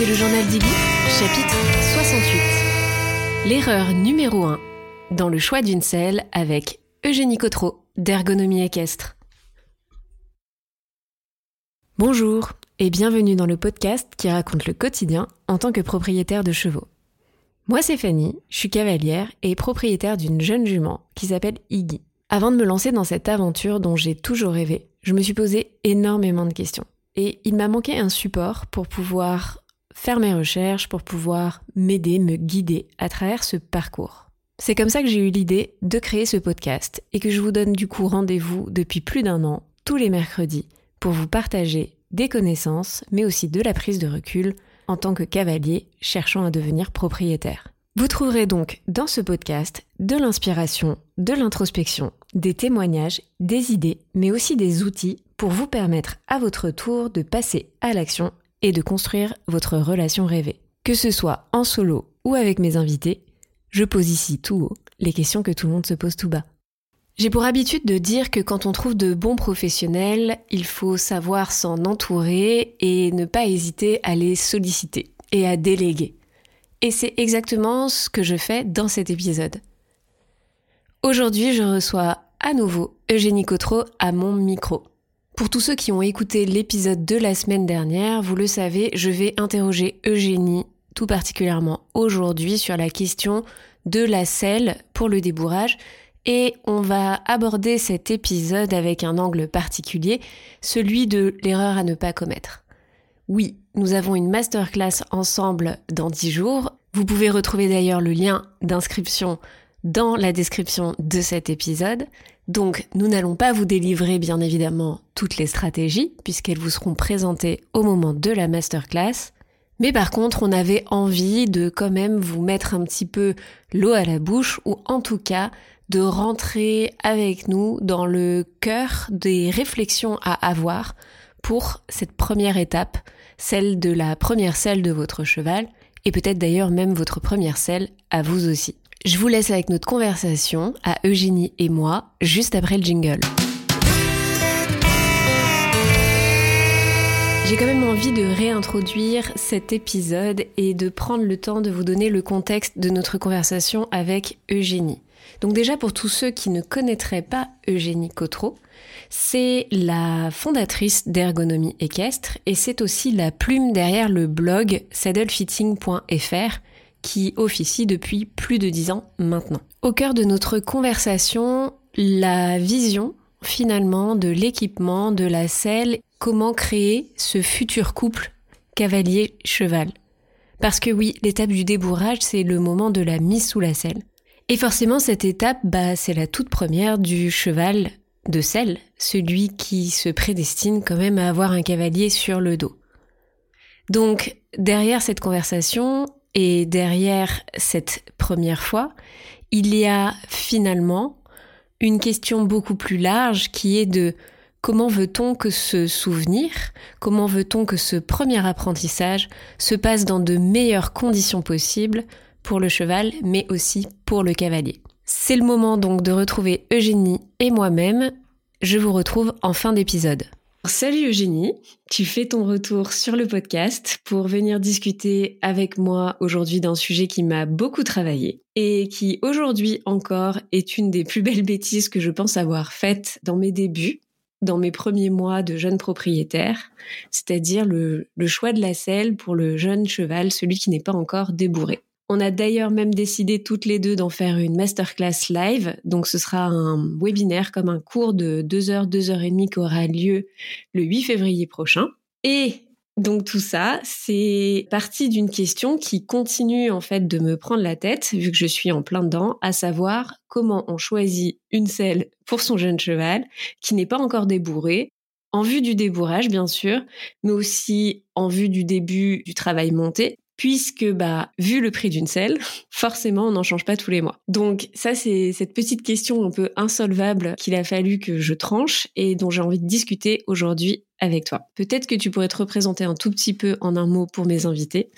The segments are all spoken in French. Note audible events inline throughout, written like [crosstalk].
Écoutez le journal d'Iggy, chapitre 68. L'erreur numéro 1 dans le choix d'une selle avec Eugénie Cotreau d'Ergonomie équestre. Bonjour et bienvenue dans le podcast qui raconte le quotidien en tant que propriétaire de chevaux. Moi c'est Fanny, je suis cavalière et propriétaire d'une jeune jument qui s'appelle Iggy. Avant de me lancer dans cette aventure dont j'ai toujours rêvé, je me suis posé énormément de questions. Et il m'a manqué un support pour pouvoir faire mes recherches, pour pouvoir m'aider, me guider à travers ce parcours. C'est comme ça que j'ai eu l'idée de créer ce podcast et que je vous donne du coup rendez-vous depuis plus d'un an, tous les mercredis, pour vous partager des connaissances, mais aussi de la prise de recul en tant que cavalier cherchant à devenir propriétaire. Vous trouverez donc dans ce podcast de l'inspiration, de l'introspection, des témoignages, des idées, mais aussi des outils pour vous permettre à votre tour de passer à l'action et de construire votre relation rêvée. Que ce soit en solo ou avec mes invités, je pose ici tout haut les questions que tout le monde se pose tout bas. J'ai pour habitude de dire que quand on trouve de bons professionnels, il faut savoir s'en entourer et ne pas hésiter à les solliciter et à déléguer. Et c'est exactement ce que je fais dans cet épisode. Aujourd'hui, je reçois à nouveau Eugénie Cotreau à mon micro. Pour tous ceux qui ont écouté l'épisode de la semaine dernière, vous le savez, je vais interroger Eugénie tout particulièrement aujourd'hui sur la question de la selle pour le débourrage et on va aborder cet épisode avec un angle particulier, celui de l'erreur à ne pas commettre. Oui, nous avons une masterclass ensemble dans 10 jours. Vous pouvez retrouver d'ailleurs le lien d'inscription dans la description de cet épisode. Donc, nous n'allons pas vous délivrer bien évidemment toutes les stratégies puisqu'elles vous seront présentées au moment de la masterclass. Mais par contre, on avait envie de quand même vous mettre un petit peu l'eau à la bouche ou en tout cas de rentrer avec nous dans le cœur des réflexions à avoir pour cette première étape celle de la première selle de votre cheval, et peut-être d'ailleurs même votre première selle à vous aussi. Je vous laisse avec notre conversation à Eugénie et moi, juste après le jingle. J'ai quand même envie de réintroduire cet épisode et de prendre le temps de vous donner le contexte de notre conversation avec Eugénie. Donc déjà pour tous ceux qui ne connaîtraient pas Eugénie Cotreau, c'est la fondatrice d'Ergonomie équestre et c'est aussi la plume derrière le blog saddlefitting.fr qui officie depuis plus de dix ans maintenant. Au cœur de notre conversation, la vision finalement de l'équipement, de la selle, comment créer ce futur couple cavalier-cheval. Parce que oui, l'étape du débourrage, c'est le moment de la mise sous la selle. Et forcément, cette étape, bah, c'est la toute première du cheval de selle, celui qui se prédestine quand même à avoir un cavalier sur le dos. Donc, derrière cette conversation et derrière cette première fois, il y a finalement une question beaucoup plus large qui est de comment veut-on que ce souvenir, comment veut-on que ce premier apprentissage se passe dans de meilleures conditions possibles pour le cheval, mais aussi pour le cavalier. C'est le moment donc de retrouver Eugénie et moi-même. Je vous retrouve en fin d'épisode. Salut Eugénie, tu fais ton retour sur le podcast pour venir discuter avec moi aujourd'hui d'un sujet qui m'a beaucoup travaillé et qui aujourd'hui encore est une des plus belles bêtises que je pense avoir faites dans mes débuts, dans mes premiers mois de jeune propriétaire, c'est-à-dire le, le choix de la selle pour le jeune cheval, celui qui n'est pas encore débourré. On a d'ailleurs même décidé toutes les deux d'en faire une masterclass live. Donc ce sera un webinaire comme un cours de 2 heures, 2 heures et demie qui aura lieu le 8 février prochain. Et donc tout ça, c'est parti d'une question qui continue en fait de me prendre la tête vu que je suis en plein dedans, à savoir comment on choisit une selle pour son jeune cheval qui n'est pas encore débourré, en vue du débourrage bien sûr, mais aussi en vue du début du travail monté, puisque bah vu le prix d'une selle, forcément on n'en change pas tous les mois. Donc ça c'est cette petite question un peu insolvable qu'il a fallu que je tranche et dont j'ai envie de discuter aujourd'hui avec toi. Peut-être que tu pourrais te représenter un tout petit peu en un mot pour mes invités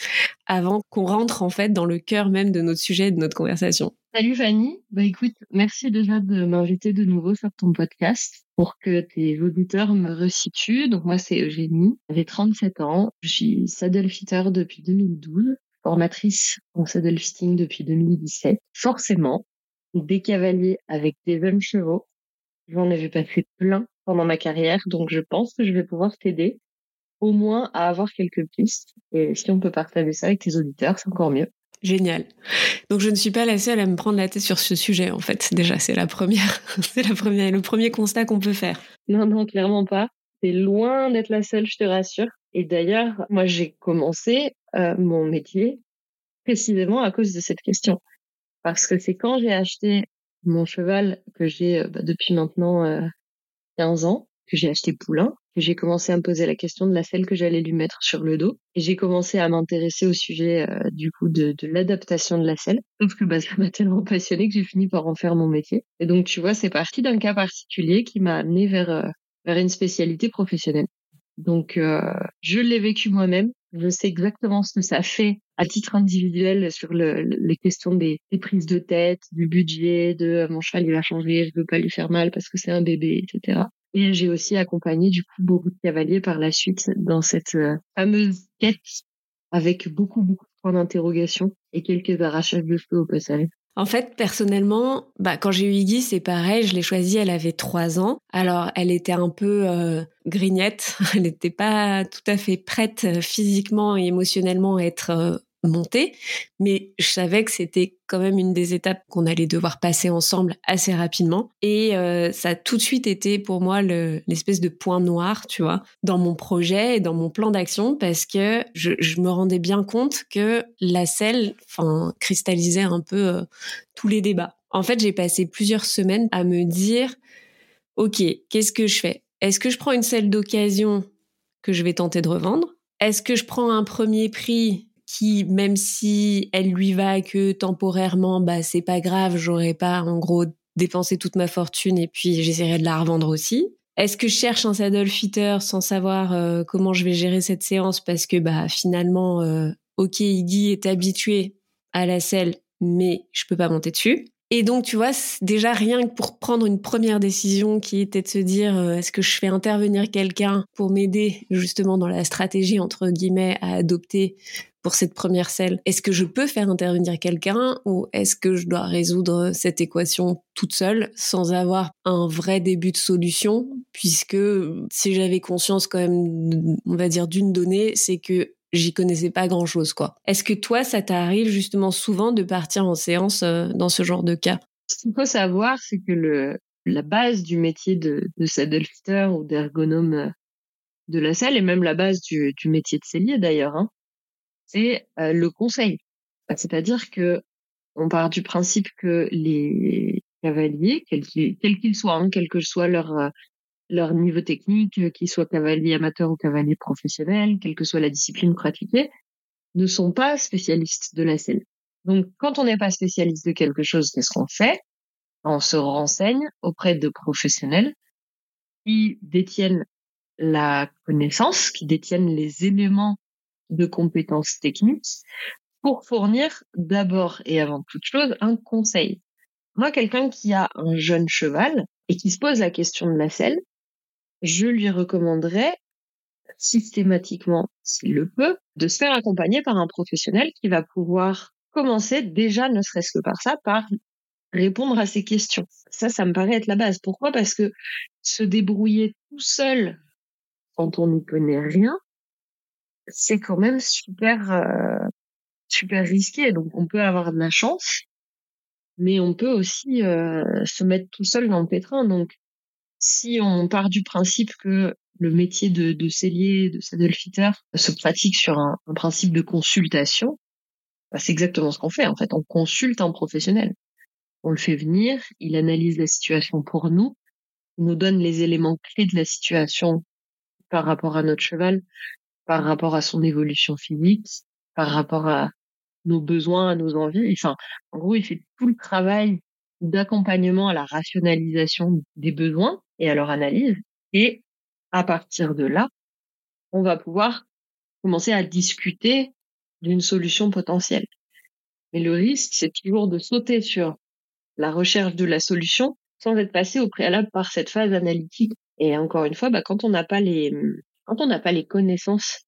avant qu'on rentre en fait dans le cœur même de notre sujet de notre conversation. Salut Fanny. Bah écoute, merci déjà de m'inviter de nouveau sur ton podcast pour que tes auditeurs me resituent. Donc moi c'est Eugénie, j'ai 37 ans, je suis saddle fitter depuis 2012, formatrice en saddle fitting depuis 2017. Forcément, des cavaliers avec des jeunes chevaux, j'en ai vu passer plein pendant ma carrière, donc je pense que je vais pouvoir t'aider au moins à avoir quelques pistes. Et si on peut partager ça avec tes auditeurs, c'est encore mieux. Génial. Donc je ne suis pas la seule à me prendre la tête sur ce sujet en fait. Déjà c'est la première, [laughs] c'est la première, le premier constat qu'on peut faire. Non non clairement pas. C'est loin d'être la seule, je te rassure. Et d'ailleurs, moi j'ai commencé euh, mon métier précisément à cause de cette question, parce que c'est quand j'ai acheté mon cheval que j'ai euh, bah, depuis maintenant euh, 15 ans que j'ai acheté Poulain, que j'ai commencé à me poser la question de la selle que j'allais lui mettre sur le dos. Et j'ai commencé à m'intéresser au sujet euh, du coup de, de l'adaptation de la selle. Sauf que bah, ça m'a tellement passionné que j'ai fini par en faire mon métier. Et donc tu vois, c'est parti d'un cas particulier qui m'a amené vers, euh, vers une spécialité professionnelle. Donc euh, je l'ai vécu moi-même. Je sais exactement ce que ça fait à titre individuel sur le, les questions des, prises de tête, du budget, de mon cheval il va changer, je veux pas lui faire mal parce que c'est un bébé, etc. Et j'ai aussi accompagné du coup beaucoup de cavaliers par la suite dans cette euh, fameuse quête avec beaucoup beaucoup de points d'interrogation et quelques arrachages de cheveux au passage. En fait, personnellement, bah, quand j'ai eu Iggy, c'est pareil, je l'ai choisie, elle avait trois ans. Alors, elle était un peu euh, grignette, [laughs] elle n'était pas tout à fait prête euh, physiquement et émotionnellement à être euh, monter, mais je savais que c'était quand même une des étapes qu'on allait devoir passer ensemble assez rapidement. Et euh, ça a tout de suite été pour moi l'espèce de point noir, tu vois, dans mon projet et dans mon plan d'action, parce que je, me rendais bien compte que la selle, enfin, cristallisait un peu euh, tous les débats. En fait, j'ai passé plusieurs semaines à me dire, ok, qu'est-ce que je fais? Est-ce que je prends une selle d'occasion que je vais tenter de revendre? Est-ce que je prends un premier prix qui, même si elle lui va que temporairement, bah c'est pas grave, j'aurais pas en gros dépensé toute ma fortune et puis j'essaierai de la revendre aussi. Est-ce que je cherche un saddle fitter sans savoir euh, comment je vais gérer cette séance? Parce que bah finalement, euh, ok, Iggy est habitué à la selle, mais je peux pas monter dessus. Et donc, tu vois, déjà rien que pour prendre une première décision qui était de se dire, euh, est-ce que je fais intervenir quelqu'un pour m'aider justement dans la stratégie, entre guillemets, à adopter pour cette première selle. Est-ce que je peux faire intervenir quelqu'un ou est-ce que je dois résoudre cette équation toute seule sans avoir un vrai début de solution? Puisque si j'avais conscience quand même, on va dire, d'une donnée, c'est que j'y connaissais pas grand chose, quoi. Est-ce que toi, ça t'arrive justement souvent de partir en séance euh, dans ce genre de cas? Ce qu'il faut savoir, c'est que le, la base du métier de, de saddle fitter ou d'ergonome euh, de la selle et même la base du, du métier de cellier d'ailleurs, hein, c'est euh, le conseil. C'est-à-dire que on part du principe que les cavaliers, quels qu'ils soient, hein, quel que soit leur leur niveau technique, euh, qu'ils soient cavaliers amateurs ou cavaliers professionnels, quelle que soit la discipline pratiquée, ne sont pas spécialistes de la selle. Donc, quand on n'est pas spécialiste de quelque chose, qu'est-ce qu'on fait? On se renseigne auprès de professionnels qui détiennent la connaissance, qui détiennent les éléments de compétences techniques pour fournir d'abord et avant toute chose un conseil. Moi, quelqu'un qui a un jeune cheval et qui se pose la question de la selle, je lui recommanderais systématiquement, s'il le peut, de se faire accompagner par un professionnel qui va pouvoir commencer déjà, ne serait-ce que par ça, par répondre à ces questions. Ça, ça me paraît être la base. Pourquoi? Parce que se débrouiller tout seul quand on n'y connaît rien, c'est quand même super euh, super risqué. Donc on peut avoir de la chance, mais on peut aussi euh, se mettre tout seul dans le pétrin. Donc si on part du principe que le métier de, de cellier, de saddle fitter se pratique sur un, principe de consultation, bah c'est exactement ce qu'on fait en fait. On consulte un professionnel. On le fait venir, il analyse la situation pour nous, il nous donne les éléments clés de la situation par rapport à notre cheval, par rapport à son évolution physique, par rapport à nos besoins, à nos envies. Enfin, en gros, il fait tout le travail d'accompagnement à la rationalisation des besoins et à leur analyse. Et à partir de là, on va pouvoir commencer à discuter d'une solution potentielle. Mais le risque, c'est toujours de sauter sur la recherche de la solution sans être passé au préalable par cette phase analytique. Et encore une fois, bah, quand on n'a pas les, quand on n'a pas les connaissances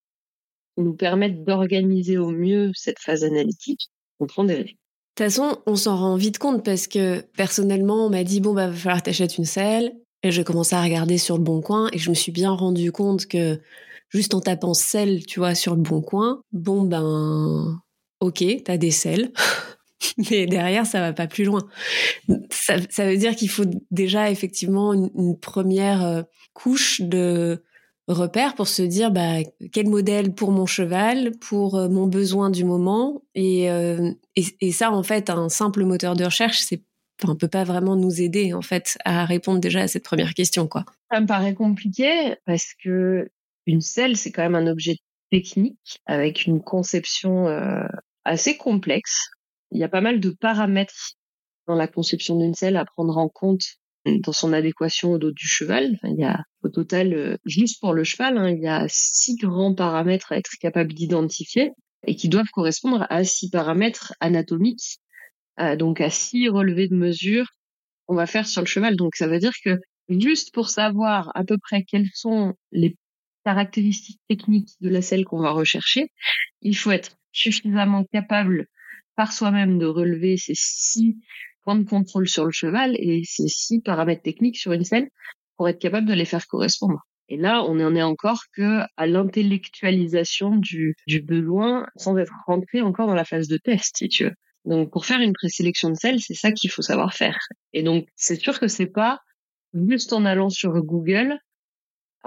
qui nous permettent d'organiser au mieux cette phase analytique, on prend des risques. De toute façon, on s'en rend vite compte parce que personnellement, on m'a dit bon bah va falloir t'achètes une selle et j'ai commencé à regarder sur le bon coin et je me suis bien rendu compte que juste en tapant selle, tu vois, sur le bon coin, bon ben ok, t'as des selles. [laughs] mais derrière, ça va pas plus loin. Ça, veut dire qu'il faut déjà effectivement une, une première euh, couche de repères pour se dire bah, quel modèle pour mon cheval, pour euh, mon besoin du moment. Et, euh, et, ça, en fait, un simple moteur de recherche, c'est enfin, peut pas vraiment nous aider en fait à répondre déjà à cette première question, quoi. Ça me paraît compliqué parce que une selle, c'est quand même un objet technique avec une conception euh, assez complexe. Il y a pas mal de paramètres dans la conception d'une selle à prendre en compte dans son adéquation au dos du cheval. il y a au total, euh, juste pour le cheval, hein, il y a six grands paramètres à être capable d'identifier et qui doivent correspondre à six paramètres anatomiques, euh, donc à six relevés de mesure qu'on va faire sur le cheval. Donc ça veut dire que juste pour savoir à peu près quelles sont les caractéristiques techniques de la selle qu'on va rechercher, il faut être suffisamment capable par soi-même de relever ces six points de contrôle sur le cheval et ces six paramètres techniques sur une selle pour être capable de les faire correspondre. Et là, on n'en est encore que à l'intellectualisation du, du besoin sans être rentré encore dans la phase de test, si tu veux. Donc, pour faire une présélection de selle, c'est ça qu'il faut savoir faire. Et donc, c'est sûr que c'est pas juste en allant sur Google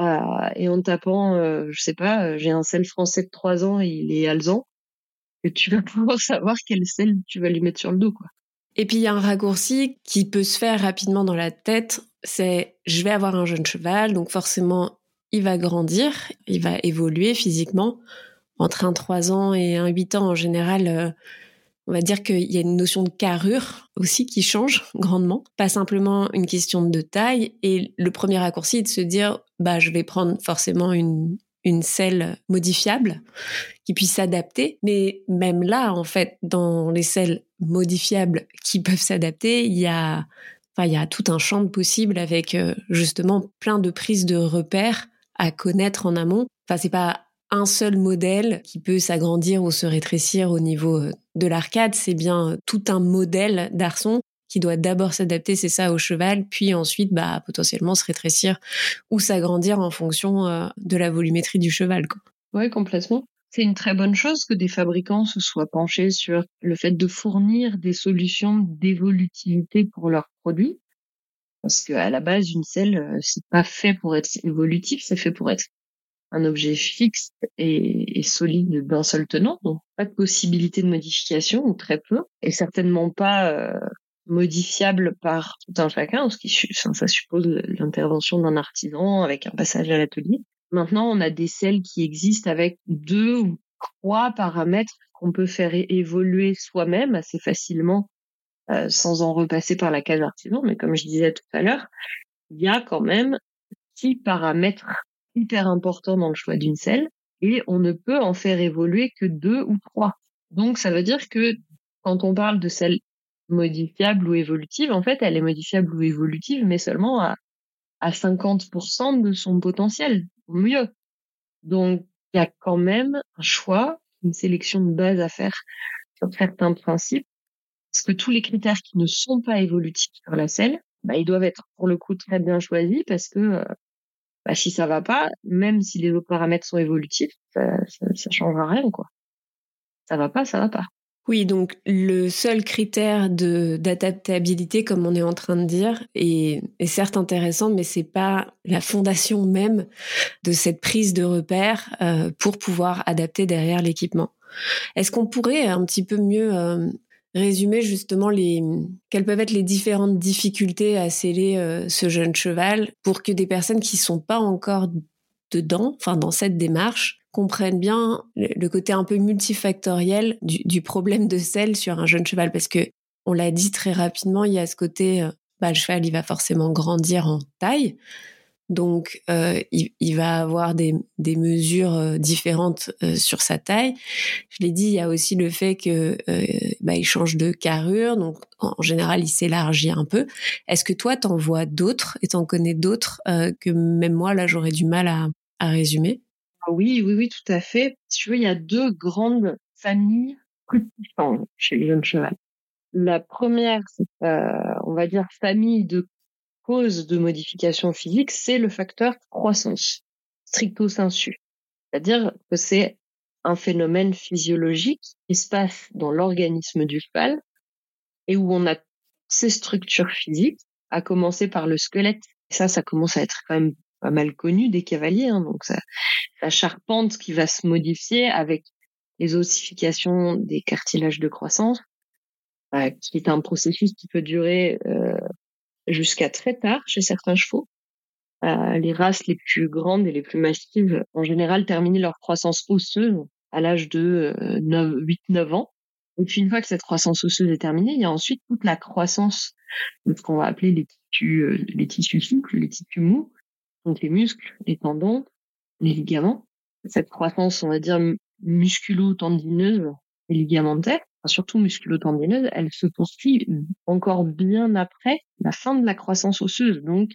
euh, et en tapant, euh, je sais pas, euh, j'ai un sel français de 3 ans et il est alzan, que tu vas [laughs] pouvoir savoir quel sel tu vas lui mettre sur le dos, quoi. Et puis il y a un raccourci qui peut se faire rapidement dans la tête, c'est je vais avoir un jeune cheval, donc forcément il va grandir, il va évoluer physiquement. Entre un 3 ans et un 8 ans en général, on va dire qu'il y a une notion de carrure aussi qui change grandement, pas simplement une question de taille. Et le premier raccourci est de se dire, bah, je vais prendre forcément une, une selle modifiable qui puisse s'adapter. Mais même là, en fait, dans les selles modifiables qui peuvent s'adapter, il y a, enfin, il y a tout un champ de possibles avec euh, justement plein de prises de repères à connaître en amont. Enfin, c'est pas un seul modèle qui peut s'agrandir ou se rétrécir au niveau euh, de l'arcade, c'est bien euh, tout un modèle d'arçon qui doit d'abord s'adapter, c'est ça, au cheval, puis ensuite, bah, potentiellement se rétrécir ou s'agrandir en fonction de la volumétrie du cheval. Oui, complètement. C'est une très bonne chose que des fabricants se soient penchés sur le fait de fournir des solutions d'évolutivité pour leurs produits. Parce qu'à la base, une selle, c'est pas fait pour être évolutif, c'est fait pour être un objet fixe et, et solide d'un seul tenant, donc pas de possibilité de modification ou très peu, et certainement pas euh, modifiable par tout un chacun, ce qui ça suppose l'intervention d'un artisan avec un passage à l'atelier. Maintenant, on a des selles qui existent avec deux ou trois paramètres qu'on peut faire évoluer soi-même assez facilement euh, sans en repasser par la case artisan. Mais comme je disais tout à l'heure, il y a quand même six paramètres hyper important dans le choix d'une selle et on ne peut en faire évoluer que deux ou trois. Donc ça veut dire que quand on parle de selle modifiable ou évolutive, en fait, elle est modifiable ou évolutive, mais seulement à, à 50% de son potentiel, mieux. Donc il y a quand même un choix, une sélection de base à faire sur certains principes, parce que tous les critères qui ne sont pas évolutifs sur la selle, bah, ils doivent être pour le coup très bien choisis parce que euh, bah, si ça va pas, même si les autres paramètres sont évolutifs, ça, ça, changera rien, quoi. Ça va pas, ça va pas. Oui, donc le seul critère d'adaptabilité, comme on est en train de dire, est, est certes intéressant, mais c'est pas la fondation même de cette prise de repère euh, pour pouvoir adapter derrière l'équipement. Est-ce qu'on pourrait un petit peu mieux euh, résumer justement les quelles peuvent être les différentes difficultés à sceller euh, ce jeune cheval pour que des personnes qui sont pas encore dedans, enfin dans cette démarche, comprennent bien le, côté un peu multifactoriel du, du, problème de sel sur un jeune cheval parce que on l'a dit très rapidement, il y a ce côté euh, bah, le cheval il va forcément grandir en taille. Donc, euh, il, va avoir des, mesures euh, différentes euh, sur sa taille. Je l'ai dit, il y a aussi le fait que bah, il change de carrure. Donc, en général, il s'élargit un peu. Est-ce que toi, t'en vois d'autres et t'en connais d'autres que même moi, là, j'aurais du mal à, résumer? ah Oui, oui, oui, tout à fait. Tu veux, il y a deux grandes familles chez les jeunes chevals. La première, c'est, on va dire, famille de cause de modification physique, c'est le facteur croissance, stricto sensu. C'est-à-dire que c'est un phénomène physiologique qui se passe dans l'organisme du cheval et où on a ces structures physiques, à commencer par le squelette. Et ça, ça commence à être quand même pas mal connu des cavaliers. Hein, donc, ça, charpente qui va se modifier avec les ossifications des cartilages de croissance, euh, qui est un processus qui peut durer euh, jusqu'à très tard chez certains chevaux. Euh, les races les plus grandes et les plus massives, en général, terminent leur croissance osseuse à l'âge de 8-9 euh, ans. Et puis une fois que cette croissance osseuse est terminée, il y a ensuite toute la croissance de ce qu'on va appeler les tissus, euh, les tissus souples, les tissus mous, donc les muscles, les tendons, les ligaments. Cette croissance, on va dire, musculo-tendineuse et ligamentaire, surtout musculo-tendineuse, elle se poursuit encore bien après la fin de la croissance osseuse. Donc,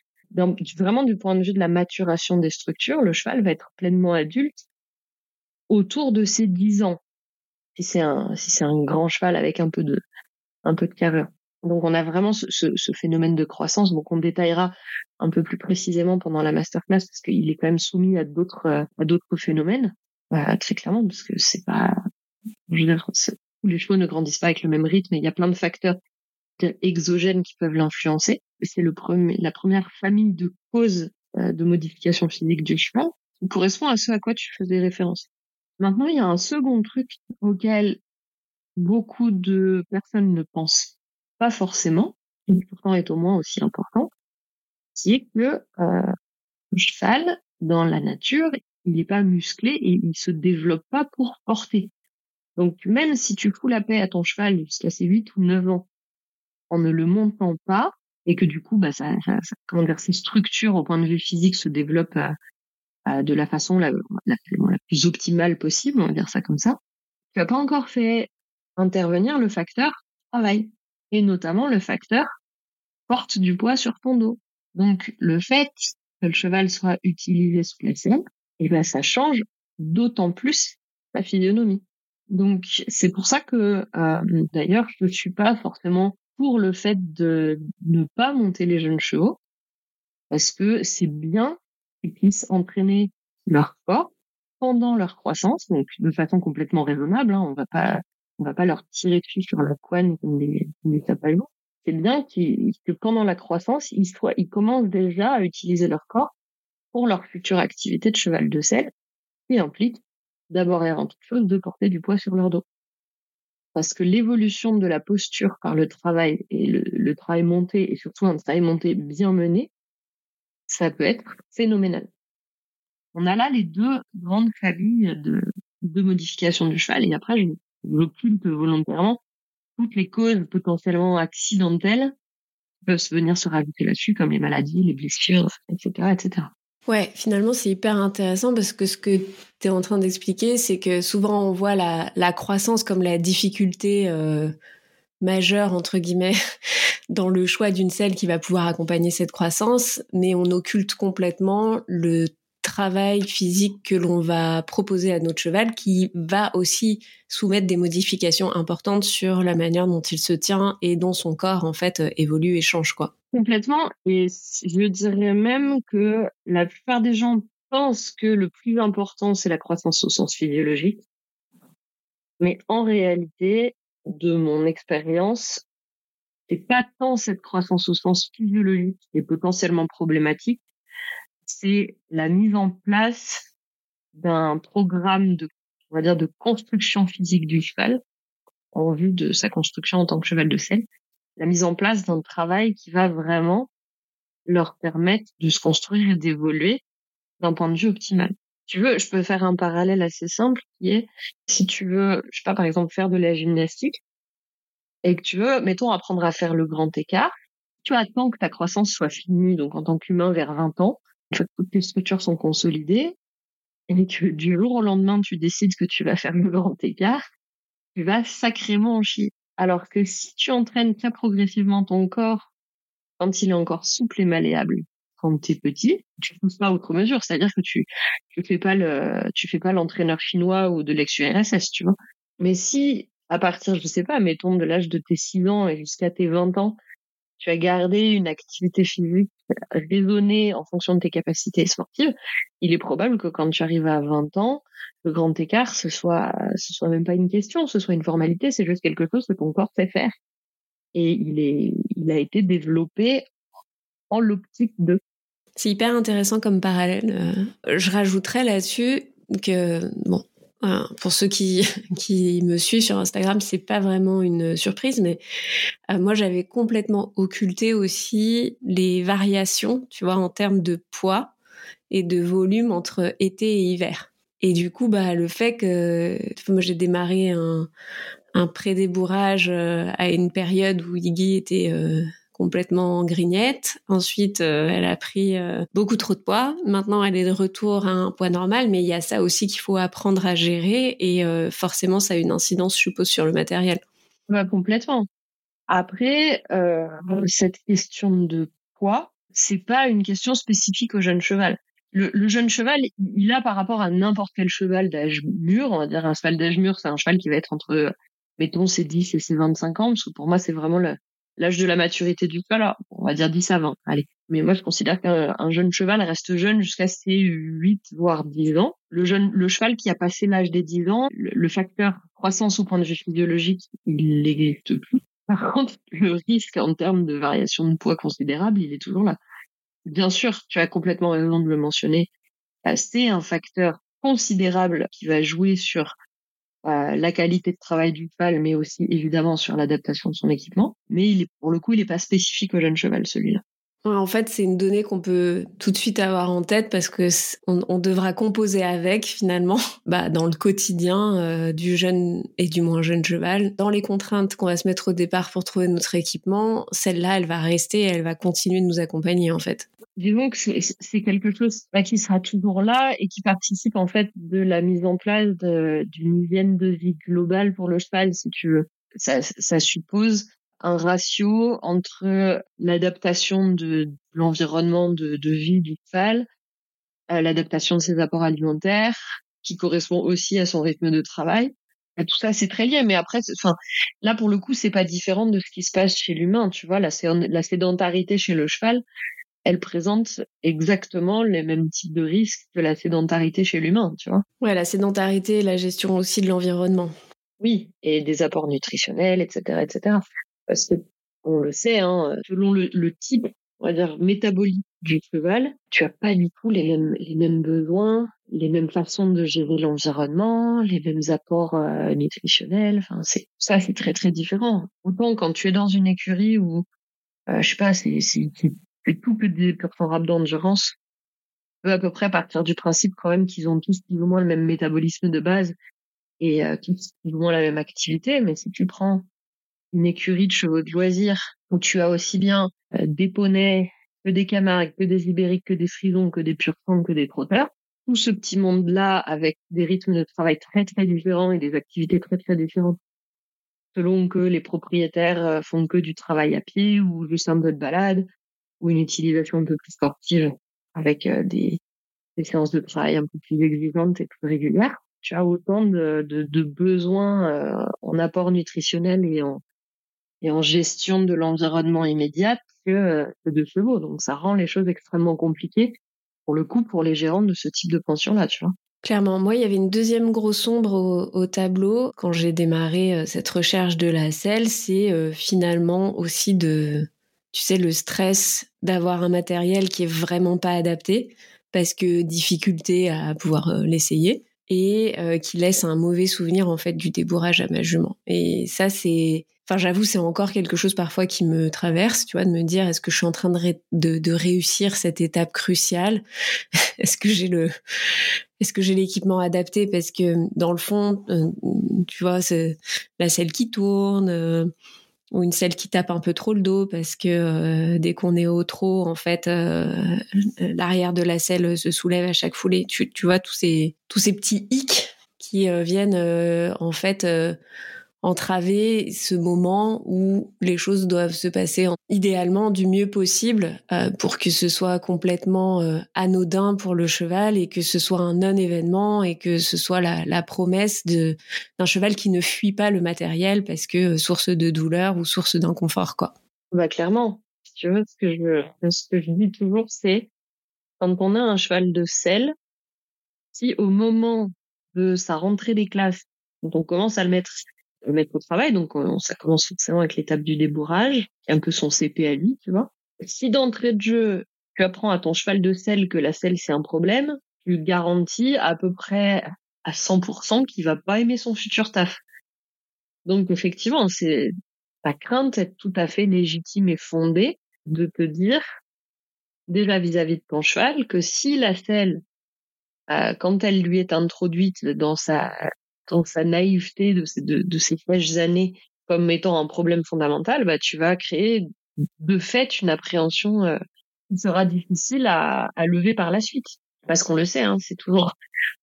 vraiment du point de vue de la maturation des structures, le cheval va être pleinement adulte autour de ses 10 ans. Si c'est un, si c'est un grand cheval avec un peu de, un peu de carrure. Donc, on a vraiment ce, phénomène de croissance. Donc, on détaillera un peu plus précisément pendant la masterclass parce qu'il est quand même soumis à d'autres, d'autres phénomènes, euh, très clairement, parce que c'est pas, je veux dire, les chevaux ne grandissent pas avec le même rythme et il y a plein de facteurs exogènes qui peuvent l'influencer. C'est la première famille de causes euh, de modification physique du cheval qui correspond à ce à quoi tu faisais référence. Maintenant, il y a un second truc auquel beaucoup de personnes ne pensent pas forcément, et pourtant est au moins aussi important, qui est que euh, le cheval, dans la nature, il n'est pas musclé et il se développe pas pour porter. Donc même si tu fous la paix à ton cheval jusqu'à ses 8 ou 9 ans en ne le montant pas et que du coup bah ça, ça, comment dire ses structures au point de vue physique se développent de la façon la, la, plus optimale possible, on va dire ça comme ça. Tu n'as pas encore fait intervenir le facteur travail et notamment le facteur porte du poids sur ton dos. Donc le fait que le cheval soit utilisé sous la selle, eh ben ça change d'autant plus la physionomie. Donc c'est pour ça que euh, d'ailleurs je ne suis pas forcément pour le fait de ne pas monter les jeunes chevaux parce que c'est bien qu'ils puissent entraîner leur corps pendant leur croissance, donc de façon complètement raisonnable. Hein, on va pas on va pas leur tirer dessus sur la couenne comme des, comme C'est bien que pendant la croissance, ils soient, ils commencent déjà à utiliser leur corps pour leur future activité de cheval de selle, qui implique d'abord et avant toute chose de porter du poids sur leur dos. Parce que l'évolution de la posture par le travail et le, travail monté, et surtout un travail monté bien mené, ça peut être phénoménal. On a là les deux grandes familles de, de modifications du cheval, et après, j'occulte volontairement toutes les causes potentiellement accidentelles peuvent venir se rajouter là-dessus, comme les maladies, les blessures, etc., etc. Ouais, finalement, c'est hyper intéressant parce que ce que tu es en train d'expliquer, c'est que souvent on voit la, la croissance comme la difficulté euh, majeure, entre guillemets, [laughs] dans le choix d'une selle qui va pouvoir accompagner cette croissance, mais on occulte complètement le travail physique que l'on va proposer à notre cheval qui va aussi soumettre des modifications importantes sur la manière dont il se tient et dont son corps en fait évolue et change quoi. Complètement et je dirais même que la plupart des gens pensent que le plus important c'est la croissance au sens physiologique. Mais en réalité, de mon expérience, c'est pas tant cette croissance au sens physiologique qui est potentiellement problématique, c'est la mise en place d'un programme de, construction physique du cheval en vue de sa construction en tant que cheval de selle. La mise en place d'un travail qui va vraiment leur permettre de se construire et d'évoluer d'un point de vue optimal. Tu veux, je peux faire un parallèle assez simple qui est, si tu veux, je sais par exemple, faire de la gymnastique et que tu veux, mettons, apprendre à faire le grand écart, tu attends que ta croissance soit finie, donc en tant qu'humain vers 20 ans, que toutes les structures sont consolidées, et que du jour au lendemain, tu décides que tu vas faire le grand écart, tu vas sacrément en chier. Alors que si tu entraînes très progressivement ton corps quand il est encore souple et malléable, quand tu es petit, tu pousses pas à autre mesure. C'est-à-dire que tu tu fais pas tu fais pas l'entraîneur chinois ou de l'ex-URSS, tu vois. Mais si à partir, je sais pas, mettons de l'âge de tes 6 ans et jusqu'à tes 20 ans, tu as gardé une activité physique raisonnée en fonction de tes capacités sportives, il est probable que quand tu arrives à 20 ans, le grand écart, ce soit, ce soit même pas une question, ce soit une formalité, c'est juste quelque chose que ton corps sait faire. Et il est, il a été développé en l'optique de. C'est hyper intéressant comme parallèle. Euh, je rajouterais là-dessus que, bon, pour ceux qui, [laughs] qui me suivent sur Instagram, c'est pas vraiment une surprise, mais euh, moi j'avais complètement occulté aussi les variations, tu vois, en termes de poids et de volume entre été et hiver. Et du coup, bah le fait que moi j'ai démarré un, un pré-débourrage euh, à une période où Iggy était euh, complètement grignette. Ensuite, euh, elle a pris euh, beaucoup trop de poids. Maintenant, elle est de retour à un poids normal, mais il y a ça aussi qu'il faut apprendre à gérer et euh, forcément, ça a une incidence, je suppose, sur le matériel. Bah, complètement. Après, cette question de poids, c'est pas une question spécifique au jeune cheval. Le, le, jeune cheval, il a par rapport à n'importe quel cheval d'âge mûr, on va dire un cheval d'âge mûr, c'est un cheval qui va être entre, mettons, ses 10 et ses 25 ans, parce que pour moi, c'est vraiment le, l'âge de la maturité du cheval, on va dire 10 à 20. Allez. Mais moi, je considère qu'un jeune cheval reste jeune jusqu'à ses 8, voire 10 ans. Le jeune, le cheval qui a passé l'âge des 10 ans, le, facteur croissance au point de vue physiologique, il n'existe plus. Par contre, le risque en termes de variation de poids considérable, il est toujours là. Bien sûr, tu as complètement raison de le mentionner. C'est un facteur considérable qui va jouer sur euh, la qualité de travail du cheval, mais aussi évidemment sur l'adaptation de son équipement. Mais il est, pour le coup, il n'est pas spécifique au jeune cheval, celui-là. En fait, c'est une donnée qu'on peut tout de suite avoir en tête parce que on, devra composer avec finalement, [laughs] bah, dans le quotidien euh, du jeune et du moins jeune cheval, dans les contraintes qu'on va se mettre au départ pour trouver notre équipement. Celle-là, elle va rester, elle va continuer de nous accompagner en fait disons que c'est quelque chose qui sera toujours là et qui participe en fait de la mise en place d'une hygiène de vie globale pour le cheval, si tu veux. Ça, ça suppose un ratio entre l'adaptation de, l'environnement de, vie du cheval, euh, l'adaptation de ses apports alimentaires, qui correspond aussi à son rythme de travail. tout ça, c'est très lié. Mais après, enfin, là pour le coup, c'est pas différent de ce qui se passe chez l'humain. Tu vois, la sédentarité chez le cheval, elle présente exactement les mêmes types de risques que la sédentarité chez l'humain, tu vois. Ouais, la sédentarité et la gestion aussi de l'environnement. Oui, et des apports nutritionnels, etc., etc. Parce que, on le sait, hein, selon le, type, on va dire, métabolique du cheval, tu as pas du tout les mêmes, les mêmes besoins, les mêmes façons de gérer l'environnement, les mêmes apports euh, nutritionnels. Enfin, c'est ça, c'est très très différent. Autant quand tu es dans une écurie où, euh, je sais pas, c'est c'est tout que des pur d'endurance, peut à peu près partir du principe quand même qu'ils ont tous plus ou moins le même métabolisme de base et euh, tous plus ou moins la même activité. Mais si tu prends une écurie de chevaux de loisirs où tu as aussi bien euh, des poneys que des camargues, que des ibériques, que des frisons, que des pur que des trotteurs, tout ce petit monde-là avec des rythmes de travail très très différents et des activités très très différentes selon que les propriétaires euh, font que du travail à pied ou juste un peu de balade ou une utilisation un peu plus sportive avec euh, des, séances de travail un peu plus exigeantes et plus régulières, tu as autant de, besoins euh, en apport nutritionnel et en, gestion de l'environnement immédiat que, que de chevaux. Donc ça rend les choses extrêmement compliquées pour le coup pour les gérants de ce type de pension-là, tu vois. Clairement, moi, il y avait une deuxième grosse sombre au, au tableau quand j'ai démarré euh, cette recherche de la selle, c'est finalement aussi de tu sais, le stress d'avoir un matériel qui est vraiment pas adapté parce que difficulté à pouvoir euh, l'essayer et euh, qui laisse un mauvais souvenir en fait du débourrage à ma jument. Et ça c'est enfin j'avoue c'est encore quelque chose parfois qui me traverse, tu vois, de me dire est-ce que je suis en train de, de, réussir cette étape cruciale? [laughs] Est-ce que j'ai le est-ce que j'ai l'équipement adapté? Parce que dans le fond euh, tu vois c'est la selle qui tourne ou une selle qui tape un peu trop le dos parce que euh, dès qu'on est au trot, en fait, euh, l'arrière de la selle se soulève à chaque foulée. Tu, tu vois tous ces tous ces petits hicks qui viennent en fait entraver ce moment où les choses doivent se passer idéalement du mieux possible euh, pour que ce soit complètement euh, anodin pour le cheval et que ce soit un non-événement et que ce soit la, promesse d'un cheval qui ne fuit pas le matériel parce que euh, source de douleur ou source d'inconfort quoi. Bah clairement, tu veux ce que je ce que je dis toujours c'est quand on a un cheval de selle si au moment de sa rentrée des classes on commence à le mettre mettre au travail. Donc, ça commence forcément avec l'étape du débourrage, qui est un peu son CP à lui, tu vois. Si d'entrée de jeu, tu apprends à ton cheval de selle que la selle, c'est un problème, tu garantis à peu près à 100% qu'il va pas aimer son futur taf. Donc, effectivement, c'est ta crainte est tout à fait légitime et fondée de te dire, déjà vis-à-vis de ton cheval, que si la selle, euh, quand elle lui est introduite dans sa dans sa naïveté de ces, de, années comme étant un problème fondamental, bah, tu vas créer de fait une appréhension euh, qui sera difficile à, lever par la suite. Parce qu'on le sait, hein, c'est toujours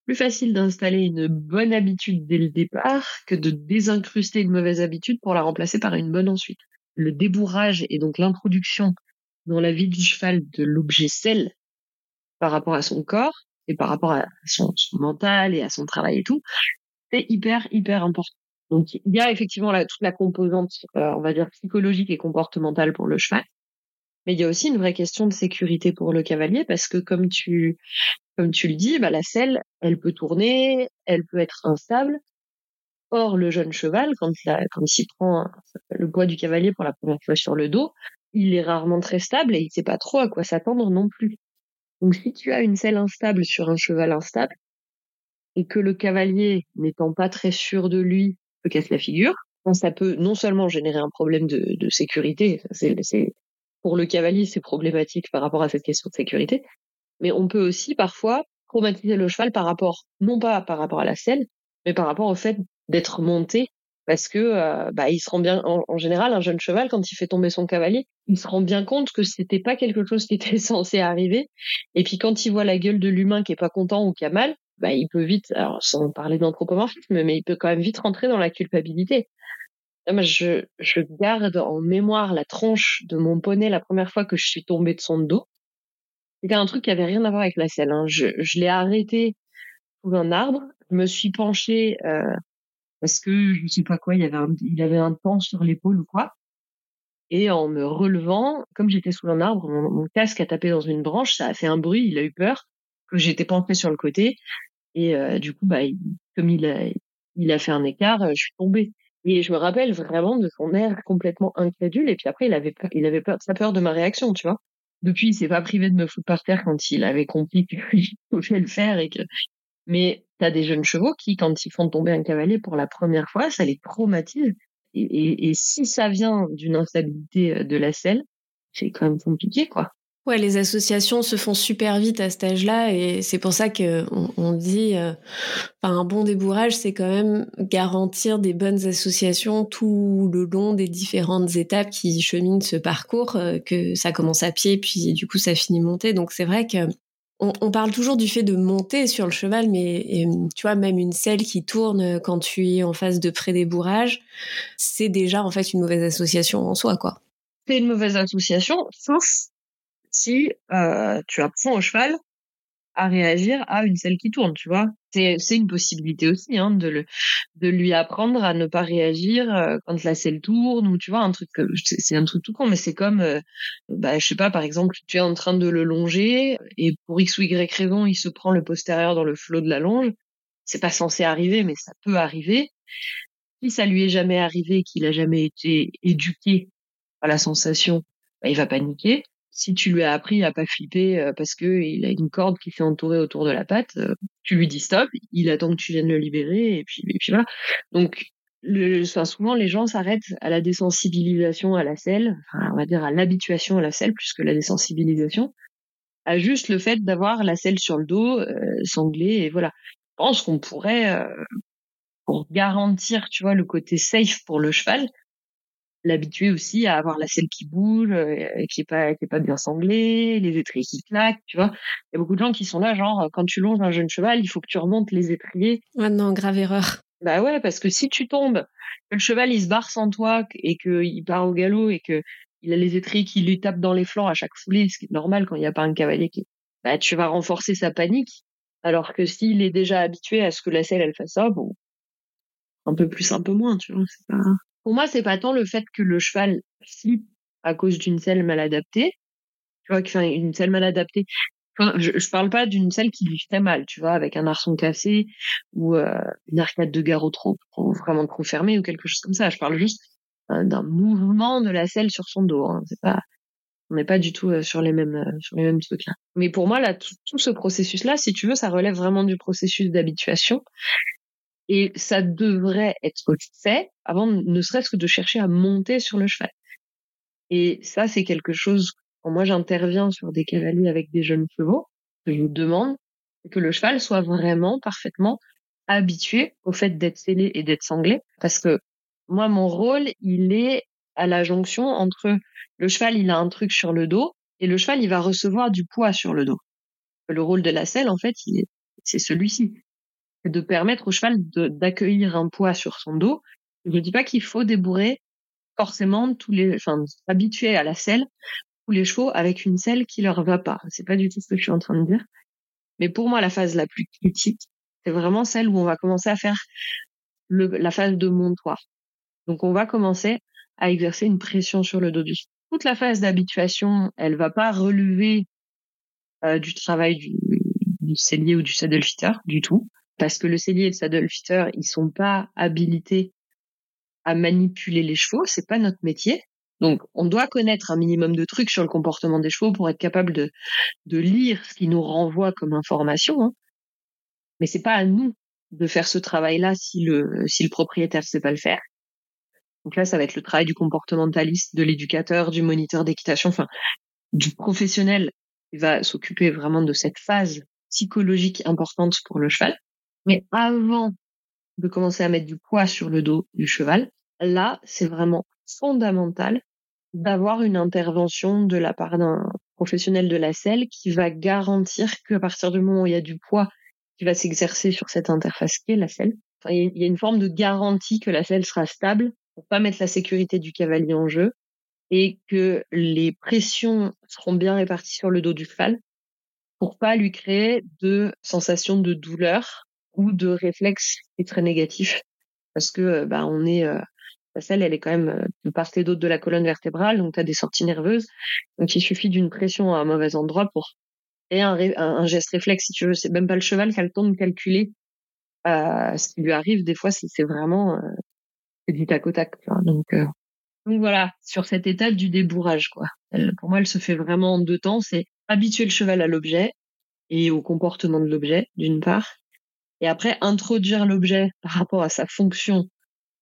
plus facile d'installer une bonne habitude dès le départ que de désincruster une mauvaise habitude pour la remplacer par une bonne ensuite. Le débourrage et donc l'introduction dans la vie du cheval de l'objet sel par rapport à son corps et par rapport à son mental et à son travail et tout, c'est hyper, hyper important. Donc, il y a effectivement toute la composante, euh, on va dire, psychologique et comportementale pour le cheval. Mais il y a aussi une vraie question de sécurité pour le cavalier parce que comme tu, comme tu le dis, bah, la selle, elle peut tourner, elle peut être instable. Or, le jeune cheval, quand, la, quand il prend le poids du cavalier pour la première fois sur le dos, il est rarement très stable et il sait pas trop à quoi s'attendre non plus. Donc, si tu as une selle instable sur un cheval instable, et que le cavalier, n'étant pas très sûr de lui, peut casser la figure, ça peut non seulement générer un problème de, de sécurité, c'est, pour le cavalier c'est problématique par rapport à cette question de sécurité, mais on peut aussi parfois traumatiser le cheval par rapport, non pas par rapport à la selle, mais par rapport au fait d'être monté, parce que euh, bah, il se rend bien, en, en, général, un jeune cheval quand il fait tomber son cavalier, il se rend bien compte que c'était pas quelque chose qui était [laughs] censé arriver, et puis quand il voit la gueule de l'humain qui est pas content ou qui a mal, bah, il peut vite, alors sans parler d'anthropomorphisme, mais il peut quand même vite rentrer dans la culpabilité. Moi, je, je garde en mémoire la tranche de mon poney la première fois que je suis tombée de son dos. C'était un truc qui avait rien à voir avec la selle. Hein. Je, je l'ai arrêté sous un arbre, je me suis penchée euh, parce que je sais pas quoi, il avait un, il avait un pan sur l'épaule ou quoi. Et en me relevant, comme j'étais sous un arbre, mon, mon, casque a tapé dans une branche, ça a fait un bruit, il a eu peur que j'étais penchée sur le côté. Et euh, du coup, bah, comme il a, il a fait un écart, euh, je suis tombée. Et je me rappelle vraiment de son air complètement incrédule. Et puis après, il avait peur, il avait peur, sa peur de ma réaction, tu vois. Depuis, il s'est pas privé de me foutre par terre quand il avait compris qu'il [laughs] pouvait le faire et que. Mais t'as des jeunes chevaux qui, quand ils font tomber un cavalier pour la première fois, ça les traumatise. Et, et, et si ça vient d'une instabilité euh, de la selle, c'est quand même compliqué, quoi. Ouais, les associations se font super vite à cet âge-là et c'est pour ça que on, dit, euh, un bon débourrage, c'est quand même garantir des bonnes associations tout le long des différentes étapes qui cheminent ce parcours, euh, que ça commence à pied puis du coup ça finit monter. Donc c'est vrai que on, parle toujours du fait de monter sur le cheval, mais tu vois même une selle qui tourne quand tu es en phase de pré-débourrage, c'est déjà en fait une mauvaise association en soi, quoi. C'est une mauvaise association, sauf si euh, tu apprends au cheval à réagir à une selle qui tourne, tu vois. C'est c'est une possibilité aussi hein, de le de lui apprendre à ne pas réagir euh, quand la selle tourne ou tu vois un truc c'est un truc tout con mais c'est comme euh, bah je sais pas par exemple tu es en train de le longer et pour x ou y raison il se prend le postérieur dans le flot de la longe. C'est pas censé arriver mais ça peut arriver. Si ça lui est jamais arrivé qu'il a jamais été éduqué à la sensation bah, il va paniquer si tu lui as appris à pas flipper euh, parce que il a une corde qui fait entourer autour de la patte, euh, tu lui dis stop, il attend que tu viennes le libérer et puis, voilà. Donc le, souvent les gens s'arrêtent à la désensibilisation à la selle, enfin, on va dire à l'habituation à la selle plus que la désensibilisation, à juste le fait d'avoir la selle sur le dos, euh, sanglée et voilà. Je pense qu'on pourrait, pour garantir, tu vois, le côté safe pour le cheval, l'habituer aussi à avoir la selle qui bouge, euh, qui est pas qui est pas bien sanglée, les étriers qui claquent, tu vois. Il y a beaucoup de gens qui sont là, genre quand tu longes un jeune cheval, il faut que tu remontes les étriers. Ah non, grave erreur. Bah ouais, parce que si tu tombes, que le cheval il se barre sans toi et qu'il part au galop et que il a les étriers qui lui tapent dans les flancs à chaque foulée, ce qui est normal quand il n'y a pas un cavalier qui, bah tu vas renforcer sa panique. Alors que s'il est déjà habitué à ce que la selle elle fasse ça, bon, un peu plus, un peu moins, tu vois. C'est pas... Pour moi, c'est pas tant le fait que le cheval flippe à cause d'une selle mal adaptée, tu vois, enfin, une selle mal adaptée. je, je parle pas d'une selle qui lui fait mal, tu vois, avec un arçon cassé ou euh, une arcade de garrot trop, vraiment trop fermée ou quelque chose comme ça. Je parle juste euh, d'un mouvement de la selle sur son dos. Hein. C'est pas, on n'est pas du tout euh, sur les mêmes euh, sur les mêmes trucs là. Mais pour moi, là, tout, tout ce processus là, si tu veux, ça relève vraiment du processus d'habituation et ça devrait être fait avant ne serait-ce que de chercher à monter sur le cheval. Et ça, c'est quelque chose, quand moi j'interviens sur des cavaliers avec des jeunes chevaux, que je demande, que le cheval soit vraiment parfaitement habitué au fait d'être scellé et d'être sanglé. Parce que moi, mon rôle, il est à la jonction entre le cheval, il a un truc sur le dos, et le cheval, il va recevoir du poids sur le dos. Le rôle de la selle, en fait, c'est celui-ci de permettre au cheval d'accueillir un poids sur son dos. Je ne dis pas qu'il faut débourrer forcément tous les, enfin, habituer à la selle tous les chevaux avec une selle qui leur va pas. C'est pas du tout ce que je suis en train de dire. Mais pour moi, la phase la plus critique, c'est vraiment celle où on va commencer à faire le, la phase de montoir. Donc, on va commencer à exercer une pression sur le dos du cheval. Toute la phase d'habituation, elle va pas relever euh, du travail du, du cellier ou du saddle fitter du tout parce que le cellier et le saddle fitter, ils sont pas habilités à manipuler les chevaux, c'est pas notre métier. Donc, on doit connaître un minimum de trucs sur le comportement des chevaux pour être capable de, de lire ce qui nous renvoie comme information. Hein. Mais c'est pas à nous de faire ce travail-là si le, si le propriétaire sait pas le faire. Donc là, ça va être le travail du comportementaliste, de l'éducateur, du moniteur d'équitation, enfin, du professionnel qui va s'occuper vraiment de cette phase psychologique importante pour le cheval. Mais avant de commencer à mettre du poids sur le dos du cheval, là, c'est vraiment fondamental d'avoir une intervention de la part d'un professionnel de la selle qui va garantir qu'à partir du moment où il y a du poids qui va s'exercer sur cette interface qui est la selle, il y a une forme de garantie que la selle sera stable pour pas mettre la sécurité du cavalier en jeu et que les pressions seront bien réparties sur le dos du cheval pour pas lui créer de sensations de douleur ou de réflexes qui est très négatif parce que euh, bah on est euh, la selle elle est quand même euh, de part et d'autre de la colonne vertébrale donc tu as des sorties nerveuses. Donc il suffit d'une pression à un mauvais endroit pour et un, un, geste réflexe si tu veux. C'est même pas le cheval qui a le temps de calculer euh, ce qui lui arrive. Des fois c'est vraiment euh, du tac au tac donc donc voilà sur cette étape du débourrage quoi. Pour moi elle se fait vraiment en deux temps. C'est habituer le cheval à l'objet et au comportement de l'objet d'une part et après introduire l'objet par rapport à sa fonction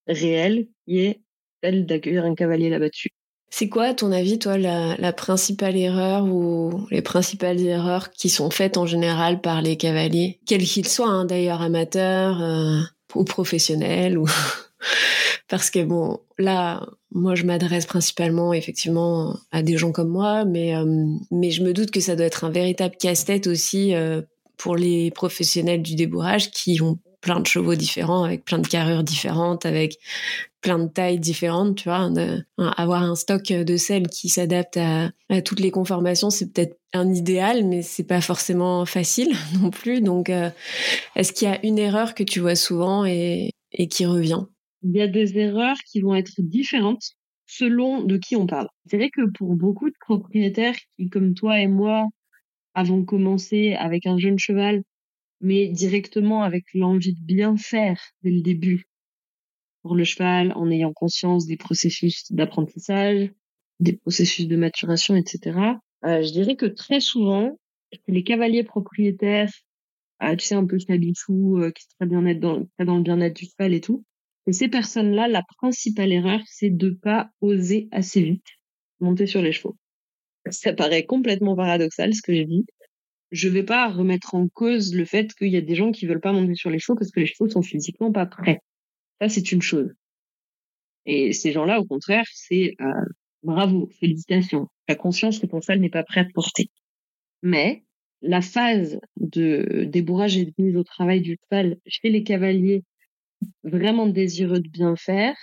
réelle, qui est celle d'accueillir un cavalier là-dessus. C'est quoi, à ton avis, toi, la, principale erreur ou les principales erreurs qui sont faites en général par les cavaliers, quels qu'ils soient, hein, d'ailleurs amateurs euh, ou professionnels, ou [laughs] parce que bon, là, moi, je m'adresse principalement, effectivement, à des gens comme moi, mais euh, mais je me doute que ça doit être un véritable casse-tête aussi euh, pour les professionnels du débourrage qui ont plein de chevaux différents, avec plein de carrures différentes, avec plein de tailles différentes, tu vois. avoir un stock de sel qui s'adapte à, toutes les conformations, c'est peut-être un idéal, mais c'est pas forcément facile [laughs] non plus. Donc, euh, est-ce qu'il y a une erreur que tu vois souvent et, et qui revient? Il y a des erreurs qui vont être différentes selon de qui on parle. C'est vrai que pour beaucoup de propriétaires qui, comme toi et moi, avant de commencer avec un jeune cheval, mais directement avec l'envie de bien faire dès le début pour le cheval, en ayant conscience des processus d'apprentissage, des processus de maturation, etc. Euh, je dirais que très souvent, les cavaliers propriétaires, euh, tu sais, un peu chabichou, euh, qui est très bien être dans, dans le bien-être du cheval et tout, et ces personnes-là, la principale erreur, c'est de pas oser assez vite monter sur les chevaux ça paraît complètement paradoxal ce que j'ai dit. Je vais pas remettre en cause le fait qu'il y a des gens qui veulent pas monter sur les chevaux parce que les chevaux sont physiquement pas prêts. Ça, c'est une chose. Et ces gens-là, au contraire, c'est euh, bravo, félicitations. La conscience que ton cheval n'est pas prêt à te porter. Mais la phase de débourrage et de mise au travail du cheval chez les cavaliers vraiment désireux de bien faire,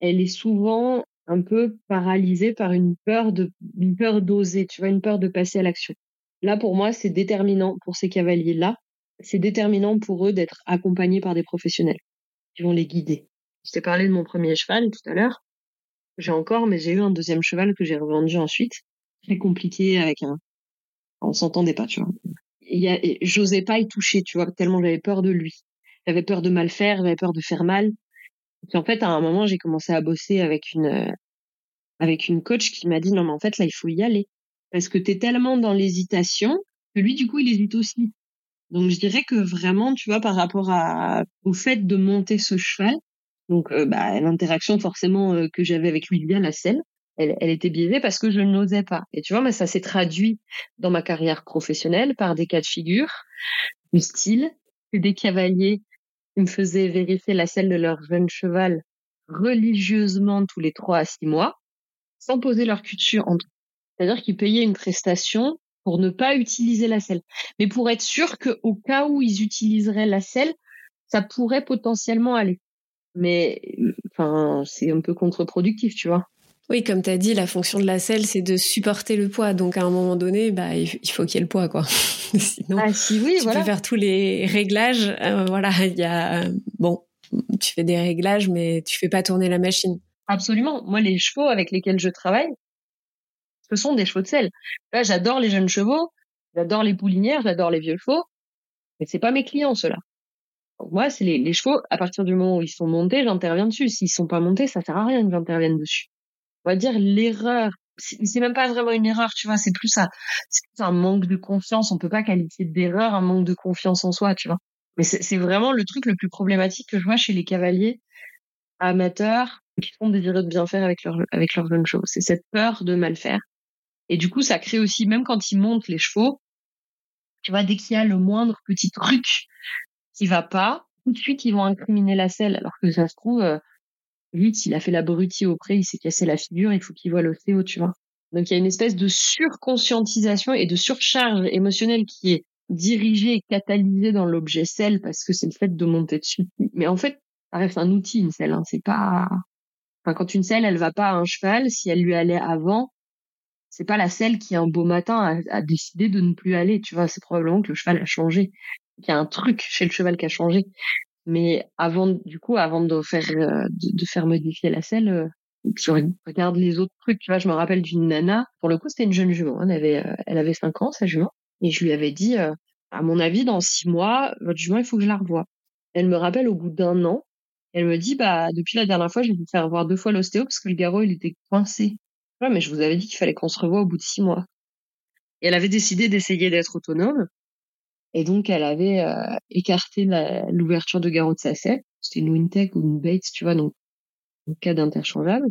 elle est souvent un peu paralysée par une peur de, une peur d'oser, tu vois, une peur de passer à l'action. Là, pour moi, c'est déterminant pour ces cavaliers-là. C'est déterminant pour eux d'être accompagnés par des professionnels qui vont les guider. Je t'ai parlé de mon premier cheval tout à l'heure. J'ai encore, mais j'ai eu un deuxième cheval que j'ai revendu ensuite. Très compliqué avec un, on s'entendait pas, tu vois. Il y a, j'osais pas y toucher, tu vois, tellement j'avais peur de lui. J'avais peur de mal faire, j'avais peur de faire mal. Et en fait, à un moment, j'ai commencé à bosser avec une, avec une coach qui m'a dit, non, mais en fait, là, il faut y aller. Parce que t'es tellement dans l'hésitation que lui, du coup, il hésite aussi. Donc, je dirais que vraiment, tu vois, par rapport à, au fait de monter ce cheval, donc, euh, bah, l'interaction forcément euh, que j'avais avec lui via la selle, elle, elle, était biaisée parce que je n'osais pas. Et tu vois, mais ça s'est traduit dans ma carrière professionnelle par des cas de figure du style des cavaliers me faisaient vérifier la selle de leur jeune cheval religieusement tous les trois à six mois, sans poser leur cul dessus. C'est-à-dire qu'ils payaient une prestation pour ne pas utiliser la selle, mais pour être sûr qu'au cas où ils utiliseraient la selle, ça pourrait potentiellement aller. Mais enfin, c'est un peu contre-productif, tu vois. Oui, comme tu as dit, la fonction de la selle, c'est de supporter le poids. Donc, à un moment donné, bah, il faut qu'il y ait le poids, quoi. [laughs] Sinon, ah, si, oui, tu peux faire tous les réglages. Euh, voilà, il y a, bon, tu fais des réglages, mais tu fais pas tourner la machine. Absolument. Moi, les chevaux avec lesquels je travaille, ce sont des chevaux de selle. Là, j'adore les jeunes chevaux, j'adore les poulinières, j'adore les vieux chevaux, mais c'est pas mes clients, ceux-là. Moi, c'est les, les, chevaux, à partir du moment où ils sont montés, j'interviens dessus. S'ils sont pas montés, ça sert à rien que j'intervienne dessus on va dire l'erreur c'est même pas vraiment une erreur, tu vois, c'est plus ça, c'est un manque de confiance. On peut pas qualifier d'erreur un manque de confiance en soi, tu vois. Mais c'est vraiment le truc le plus problématique que je vois chez les cavaliers amateurs qui font désireux de bien faire avec leur avec leurs jeunes chevaux. C'est cette peur de mal faire. Et du coup, ça crée aussi, même quand ils montent les chevaux, tu vois, dès qu'il y a le moindre petit truc qui va pas, tout de suite ils vont incriminer la selle, alors que ça se trouve, lui, s'il a fait l'abruti au pré, il s'est cassé la figure, il faut qu'il voit l'ostéo, tu vois. Donc il y a une espèce de surconscientisation et de surcharge émotionnelle qui est dirigée et catalysée dans l'objet selle parce que c'est le fait de monter dessus. Mais en fait, ça reste un outil, une selle. Hein. C'est pas. Enfin, quand une selle, elle va pas à un cheval, si elle lui allait avant, c'est pas la selle qui un beau matin a, décidé de ne plus aller. Tu vois, c'est probablement que le cheval a changé. Il y a un truc chez le cheval qui a changé. Mais avant, du coup, avant de faire, euh, de, faire modifier la selle, euh, je regarde les autres trucs. Tu vois, je me rappelle d'une nana. Pour le coup, c'était une jeune jument. Elle avait, euh, elle avait 5 ans, sa jument. Et je lui avais dit, à mon avis, dans six mois, votre jument, il faut que je la revoie. Elle me rappelle au bout d'un an. Elle me dit, bah, depuis la dernière fois, j'ai dû faire voir deux fois l'ostéo parce que le garrot, il était coincé. Ouais, mais je vous avais dit qu'il fallait qu'on se revoie au bout de six mois. Et elle avait décidé d'essayer d'être autonome. Et donc, elle avait euh, écarté l'ouverture de garrot de sa selle. C'était une Wintech ou une Bates, tu vois, donc en cas d'interchangeable.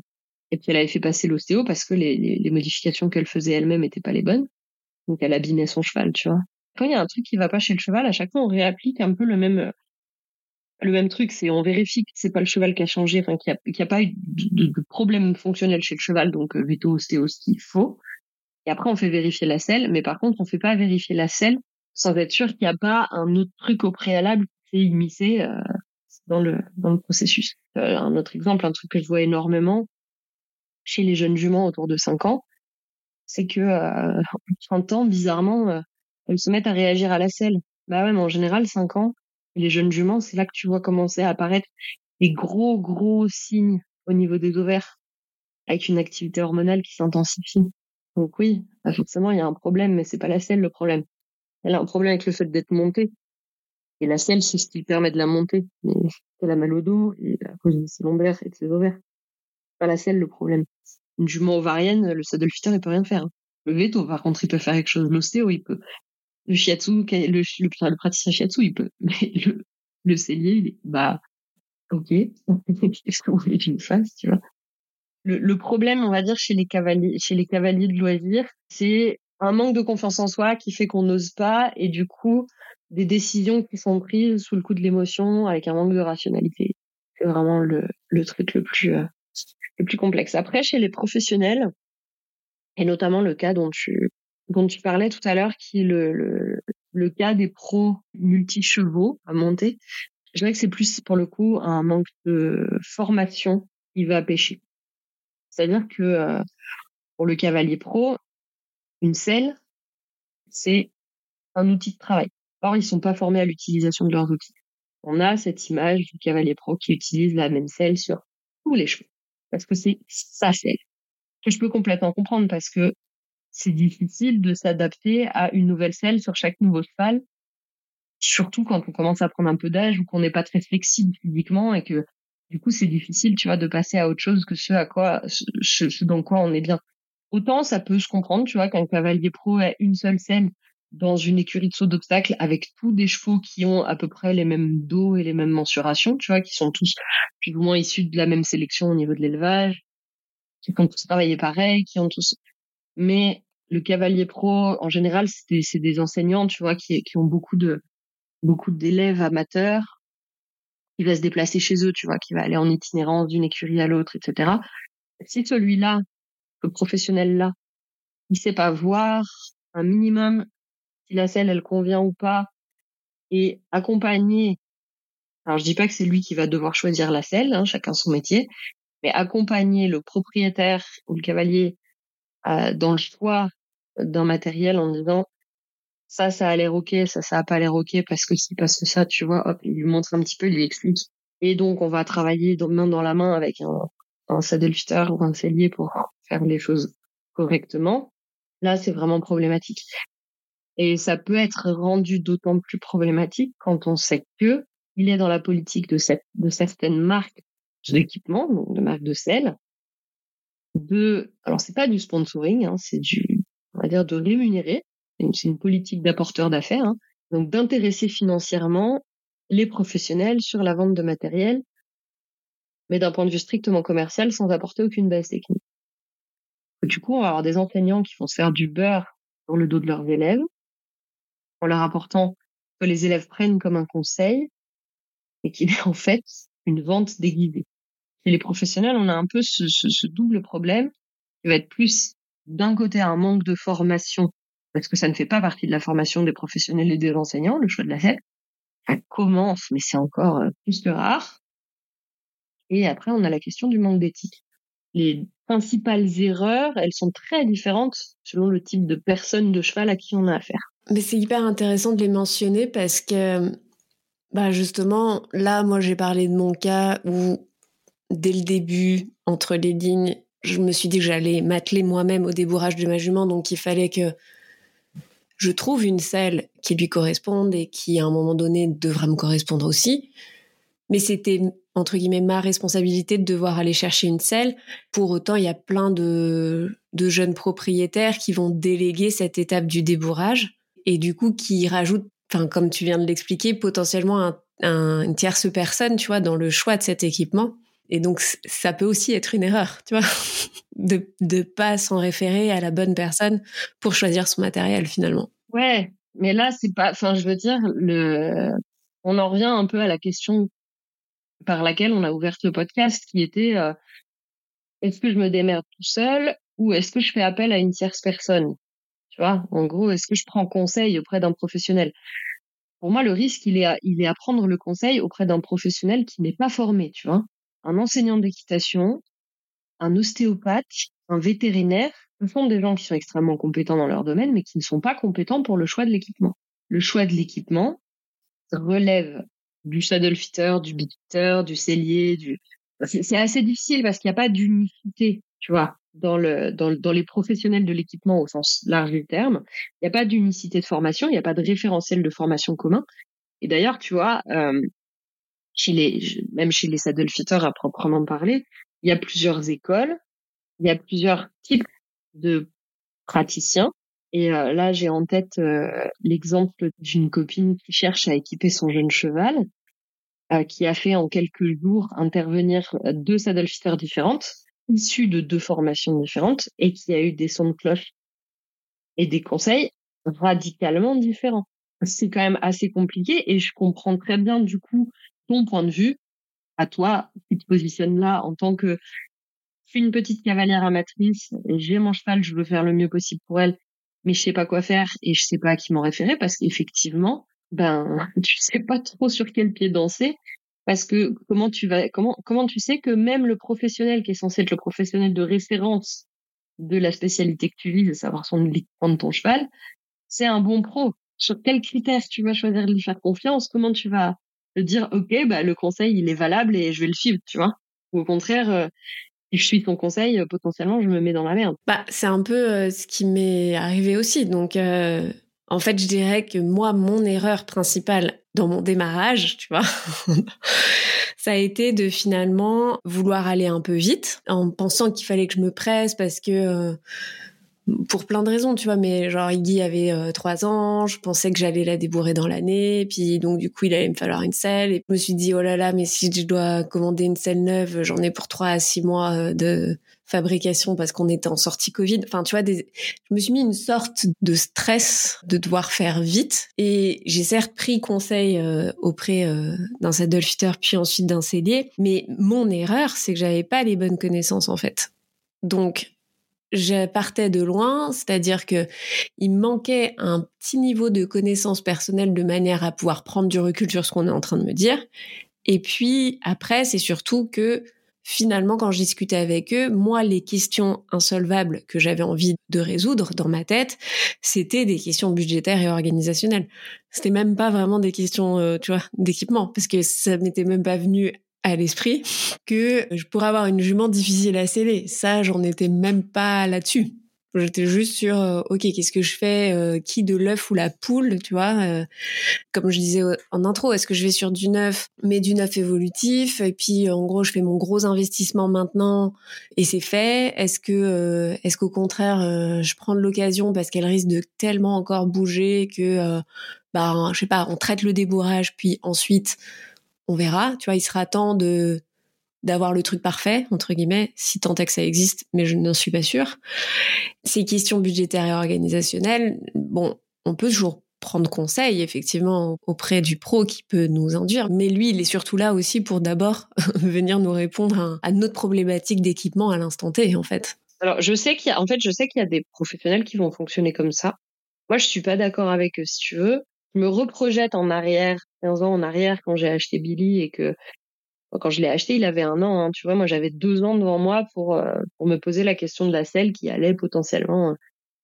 Et puis, elle avait fait passer l'ostéo parce que les, les, les modifications qu'elle faisait elle-même étaient pas les bonnes. Donc, elle abîmait son cheval, tu vois. Quand il y a un truc qui va pas chez le cheval, à chaque fois, on réapplique un peu le même le même truc. C'est on vérifie que c'est pas le cheval qui a changé, qu'il n'y a, pas eu de, de, problème fonctionnel chez le cheval, donc euh, veto, ostéo, ce qu'il faut. Et après, on fait vérifier la selle, mais par contre, on fait pas vérifier la selle sans être sûr qu'il n'y a pas un autre truc au préalable qui s'est immiscé euh, dans le processus. Euh, un autre exemple, un truc que je vois énormément chez les jeunes juments autour de 5 ans, c'est que euh, 30 ans, bizarrement, euh, elles se mettent à réagir à la selle. Bah ouais, mais en général, 5 ans, les jeunes juments, c'est là que tu vois commencer à apparaître des gros, gros signes au niveau des ovaires, avec une activité hormonale qui s'intensifie. Donc oui, bah, forcément, il y a un problème, mais c'est pas la selle le problème. Elle a un problème avec le fait d'être montée. Et la selle, c'est ce qui permet de la monter. Mais elle a mal au dos, et à cause de ses lombaires et de ses ovaires. Pas la selle, le problème. Une jument ovarienne, le saddle fitter, il peut rien faire. Le veto, par contre, il peut faire quelque chose. L'ostéo, il peut. Le shiatsu, le, praticien shiatsu, il peut. [laughs] Mais le, le cellier, il est, bah, ok. [laughs] Qu'est-ce qu'on voulait que fasse, tu vois? Le, le, problème, on va dire, chez les cavaliers, chez les cavaliers de loisirs, c'est un manque de confiance en soi qui fait qu'on n'ose pas et du coup des décisions qui sont prises sous le coup de l'émotion avec un manque de rationalité. C'est vraiment le, le truc le plus euh, c'est plus complexe. Après, chez les professionnels, et notamment le cas dont tu, dont tu parlais tout à l'heure, qui est le, le, le cas des pros multi-chevaux à monter, je dirais que c'est plus pour le coup un manque de formation qui va pêcher. C'est-à-dire que euh, pour le cavalier pro, une selle, c'est un outil de travail. Or, ils sont pas formés à l'utilisation de leurs outils. On a cette image du cavalier pro qui utilise la même selle sur tous les chevaux. Parce que c'est sa selle. Que je peux complètement comprendre parce que c'est difficile de s'adapter à une nouvelle selle sur chaque nouveau cheval. Surtout quand on commence à prendre un peu d'âge ou qu'on n'est pas très flexible physiquement et que du coup c'est difficile, tu vois, de passer à autre chose que ce à quoi, ce, dans quoi on est bien. Autant ça peut se comprendre, tu vois, qu'un cavalier pro ait une seule selle dans une écurie de saut d'obstacles avec tous des chevaux qui ont à peu près les mêmes dos et les mêmes mensurations, tu vois, qui sont tous plus ou moins issus de la même sélection au niveau de l'élevage, qui ont tous travaillé pareil, qui ont tous. Mais le cavalier pro, en général, c'est des, enseignants, tu vois, qui, qui ont beaucoup de beaucoup d'élèves amateurs. Il va se déplacer chez eux, tu vois, qui va aller en itinérance d'une écurie à l'autre, etc. Si celui-là, le professionnel-là, il sait pas voir un minimum si la selle elle convient ou pas. Et accompagner alors je dis pas que c'est lui qui va devoir choisir la selle hein, chacun son métier mais accompagner le propriétaire ou le cavalier euh, dans le choix d'un matériel en disant ça ça a l'air ok ça ça a pas l'air ok parce que si parce que ça tu vois hop il lui montre un petit peu il lui explique. Et donc on va travailler main dans la main avec un, un saddle fitter ou un cellier pour faire les choses correctement. Là c'est vraiment problématique. Et ça peut être rendu d'autant plus problématique quand on sait que il est dans la politique de, cette, de certaines marques d'équipement, donc de marques de sel, de, alors c'est pas du sponsoring, hein, c'est du, on va dire de rémunérer, c'est une, politique d'apporteur d'affaires, hein, donc d'intéresser financièrement les professionnels sur la vente de matériel, mais d'un point de vue strictement commercial, sans apporter aucune base technique. Du coup, on va avoir des enseignants qui vont se faire du beurre sur le dos de leurs élèves, en leur apportant que les élèves prennent comme un conseil et qu'il est [laughs] en fait une vente déguisée. Chez les professionnels, on a un peu ce, ce, double problème qui va être plus d'un côté un manque de formation parce que ça ne fait pas partie de la formation des professionnels et des enseignants, le choix de la selle. Ça commence, mais c'est encore euh, plus que rare. Et après, on a la question du manque d'éthique. Les principales erreurs, elles sont très différentes selon le type de personne de cheval à qui on a affaire. Mais c'est hyper intéressant de les mentionner parce que, bah justement, là, moi, j'ai parlé de mon cas où, dès le début, entre les lignes, je me suis dit que j'allais m'atteler moi-même au débourrage de ma jument, donc il fallait que je trouve une selle qui lui corresponde et qui, à un moment donné, devra me correspondre aussi. Mais c'était, entre guillemets, ma responsabilité de devoir aller chercher une selle. Pour autant, il y a plein de, jeunes propriétaires qui vont déléguer cette étape du débourrage et du coup qui rajoute, enfin comme tu viens de l'expliquer, potentiellement un, une tierce personne, tu vois, dans le choix de cet équipement. Et donc ça peut aussi être une erreur, tu vois, [laughs] de de pas s'en référer à la bonne personne pour choisir son matériel finalement. Ouais, mais là c'est pas, enfin je veux dire le, on en revient un peu à la question par laquelle on a ouvert le podcast, qui était euh, est-ce que je me démerde tout seul ou est-ce que je fais appel à une tierce personne? Tu vois, en gros, est-ce que je prends conseil auprès d'un professionnel? Pour moi, le risque, il est, à, il est à prendre le conseil auprès d'un professionnel qui n'est pas formé, tu vois. Un enseignant d'équitation, un ostéopathe, un vétérinaire, ce sont des gens qui sont extrêmement compétents dans leur domaine, mais qui ne sont pas compétents pour le choix de l'équipement. Le choix de l'équipement relève du saddle fitter, du beat du cellier, du... C'est assez difficile parce qu'il n'y a pas d'unicité, tu vois dans, le, dans, dans les professionnels de l'équipement au sens large du terme. Il n'y a pas d'unicité de formation, il n'y a pas de référentiel de formation commun. Et d'ailleurs, tu vois, euh, chez les, même chez les saddle fitters à proprement parler, il y a plusieurs écoles, il y a plusieurs types de praticiens. Et euh, là, j'ai en tête euh, l'exemple d'une copine qui cherche à équiper son jeune cheval, euh, qui a fait en quelques jours intervenir deux saddle fitters différentes issu de deux formations différentes et qui a eu des sons de cloche et des conseils radicalement différents. C'est quand même assez compliqué et je comprends très bien du coup ton point de vue à toi qui te positionne là en tant que je suis une petite cavalière amatrice, j'ai mon cheval, je veux faire le mieux possible pour elle, mais je sais pas quoi faire et je sais pas à qui m'en référer parce qu'effectivement, ben, [laughs] tu sais pas trop sur quel pied danser parce que comment tu vas, comment, comment tu sais que même le professionnel qui est censé être le professionnel de référence de la spécialité que tu vises, à savoir son équipement de ton cheval, c'est un bon pro. Sur quels critères tu vas choisir de lui faire confiance? Comment tu vas te dire, OK, bah, le conseil, il est valable et je vais le suivre, tu vois? Ou au contraire, euh, je suis ton conseil, euh, potentiellement, je me mets dans la merde. Bah, c'est un peu euh, ce qui m'est arrivé aussi. Donc, en fait, je dirais que moi, mon erreur principale dans mon démarrage, tu vois, [laughs] ça a été de finalement vouloir aller un peu vite en pensant qu'il fallait que je me presse parce que euh, pour plein de raisons, tu vois, mais genre Iggy avait euh, trois ans, je pensais que j'allais la débourrer dans l'année, puis donc du coup il allait me falloir une selle, et je me suis dit oh là là, mais si je dois commander une selle neuve, j'en ai pour trois à six mois euh, de fabrication parce qu'on était en sortie Covid. Enfin, tu vois, je me suis mis une sorte de stress de devoir faire vite. Et j'ai certes pris conseil euh, auprès euh, d'un saddlefitter puis ensuite d'un cellier, mais mon erreur, c'est que j'avais pas les bonnes connaissances en fait. Donc, je partais de loin, c'est-à-dire que il manquait un petit niveau de connaissance personnelle de manière à pouvoir prendre du recul sur ce qu'on est en train de me dire. Et puis après, c'est surtout que finalement, quand je discutais avec eux, moi, les questions insolvables que j'avais envie de résoudre dans ma tête, c'était des questions budgétaires et organisationnelles. C'était même pas vraiment des questions, euh, tu vois, d'équipement, parce que ça m'était même pas venu à l'esprit que je pourrais avoir une jument difficile à sceller. Ça, j'en étais même pas là-dessus. J'étais juste sur, euh, ok, qu'est-ce que je fais euh, Qui de l'œuf ou la poule, tu vois euh, Comme je disais en intro, est-ce que je vais sur du neuf, mais du neuf évolutif Et puis, en gros, je fais mon gros investissement maintenant et c'est fait. Est-ce que, est-ce qu'au contraire, je prends l'occasion parce qu'elle risque de tellement encore bouger que, bah, je sais pas, on traite le débourrage, puis ensuite, on verra. Tu vois, il sera temps de d'avoir le truc parfait, entre guillemets, si tant est que ça existe, mais je n'en suis pas sûre. Ces questions budgétaires et organisationnelles, bon, on peut toujours prendre conseil, effectivement, auprès du pro qui peut nous induire, mais lui, il est surtout là aussi pour d'abord [laughs] venir nous répondre à, notre problématique d'équipement à l'instant T, en fait. Alors, je sais qu'il y a, en fait, je sais qu'il y a des professionnels qui vont fonctionner comme ça. Moi, je suis pas d'accord avec eux, si tu veux. Je me reprojette en arrière, 15 ans en arrière, quand j'ai acheté Billy et que quand je l'ai acheté, il avait un an. Hein, tu vois, moi j'avais deux ans devant moi pour euh, pour me poser la question de la selle qui allait potentiellement euh,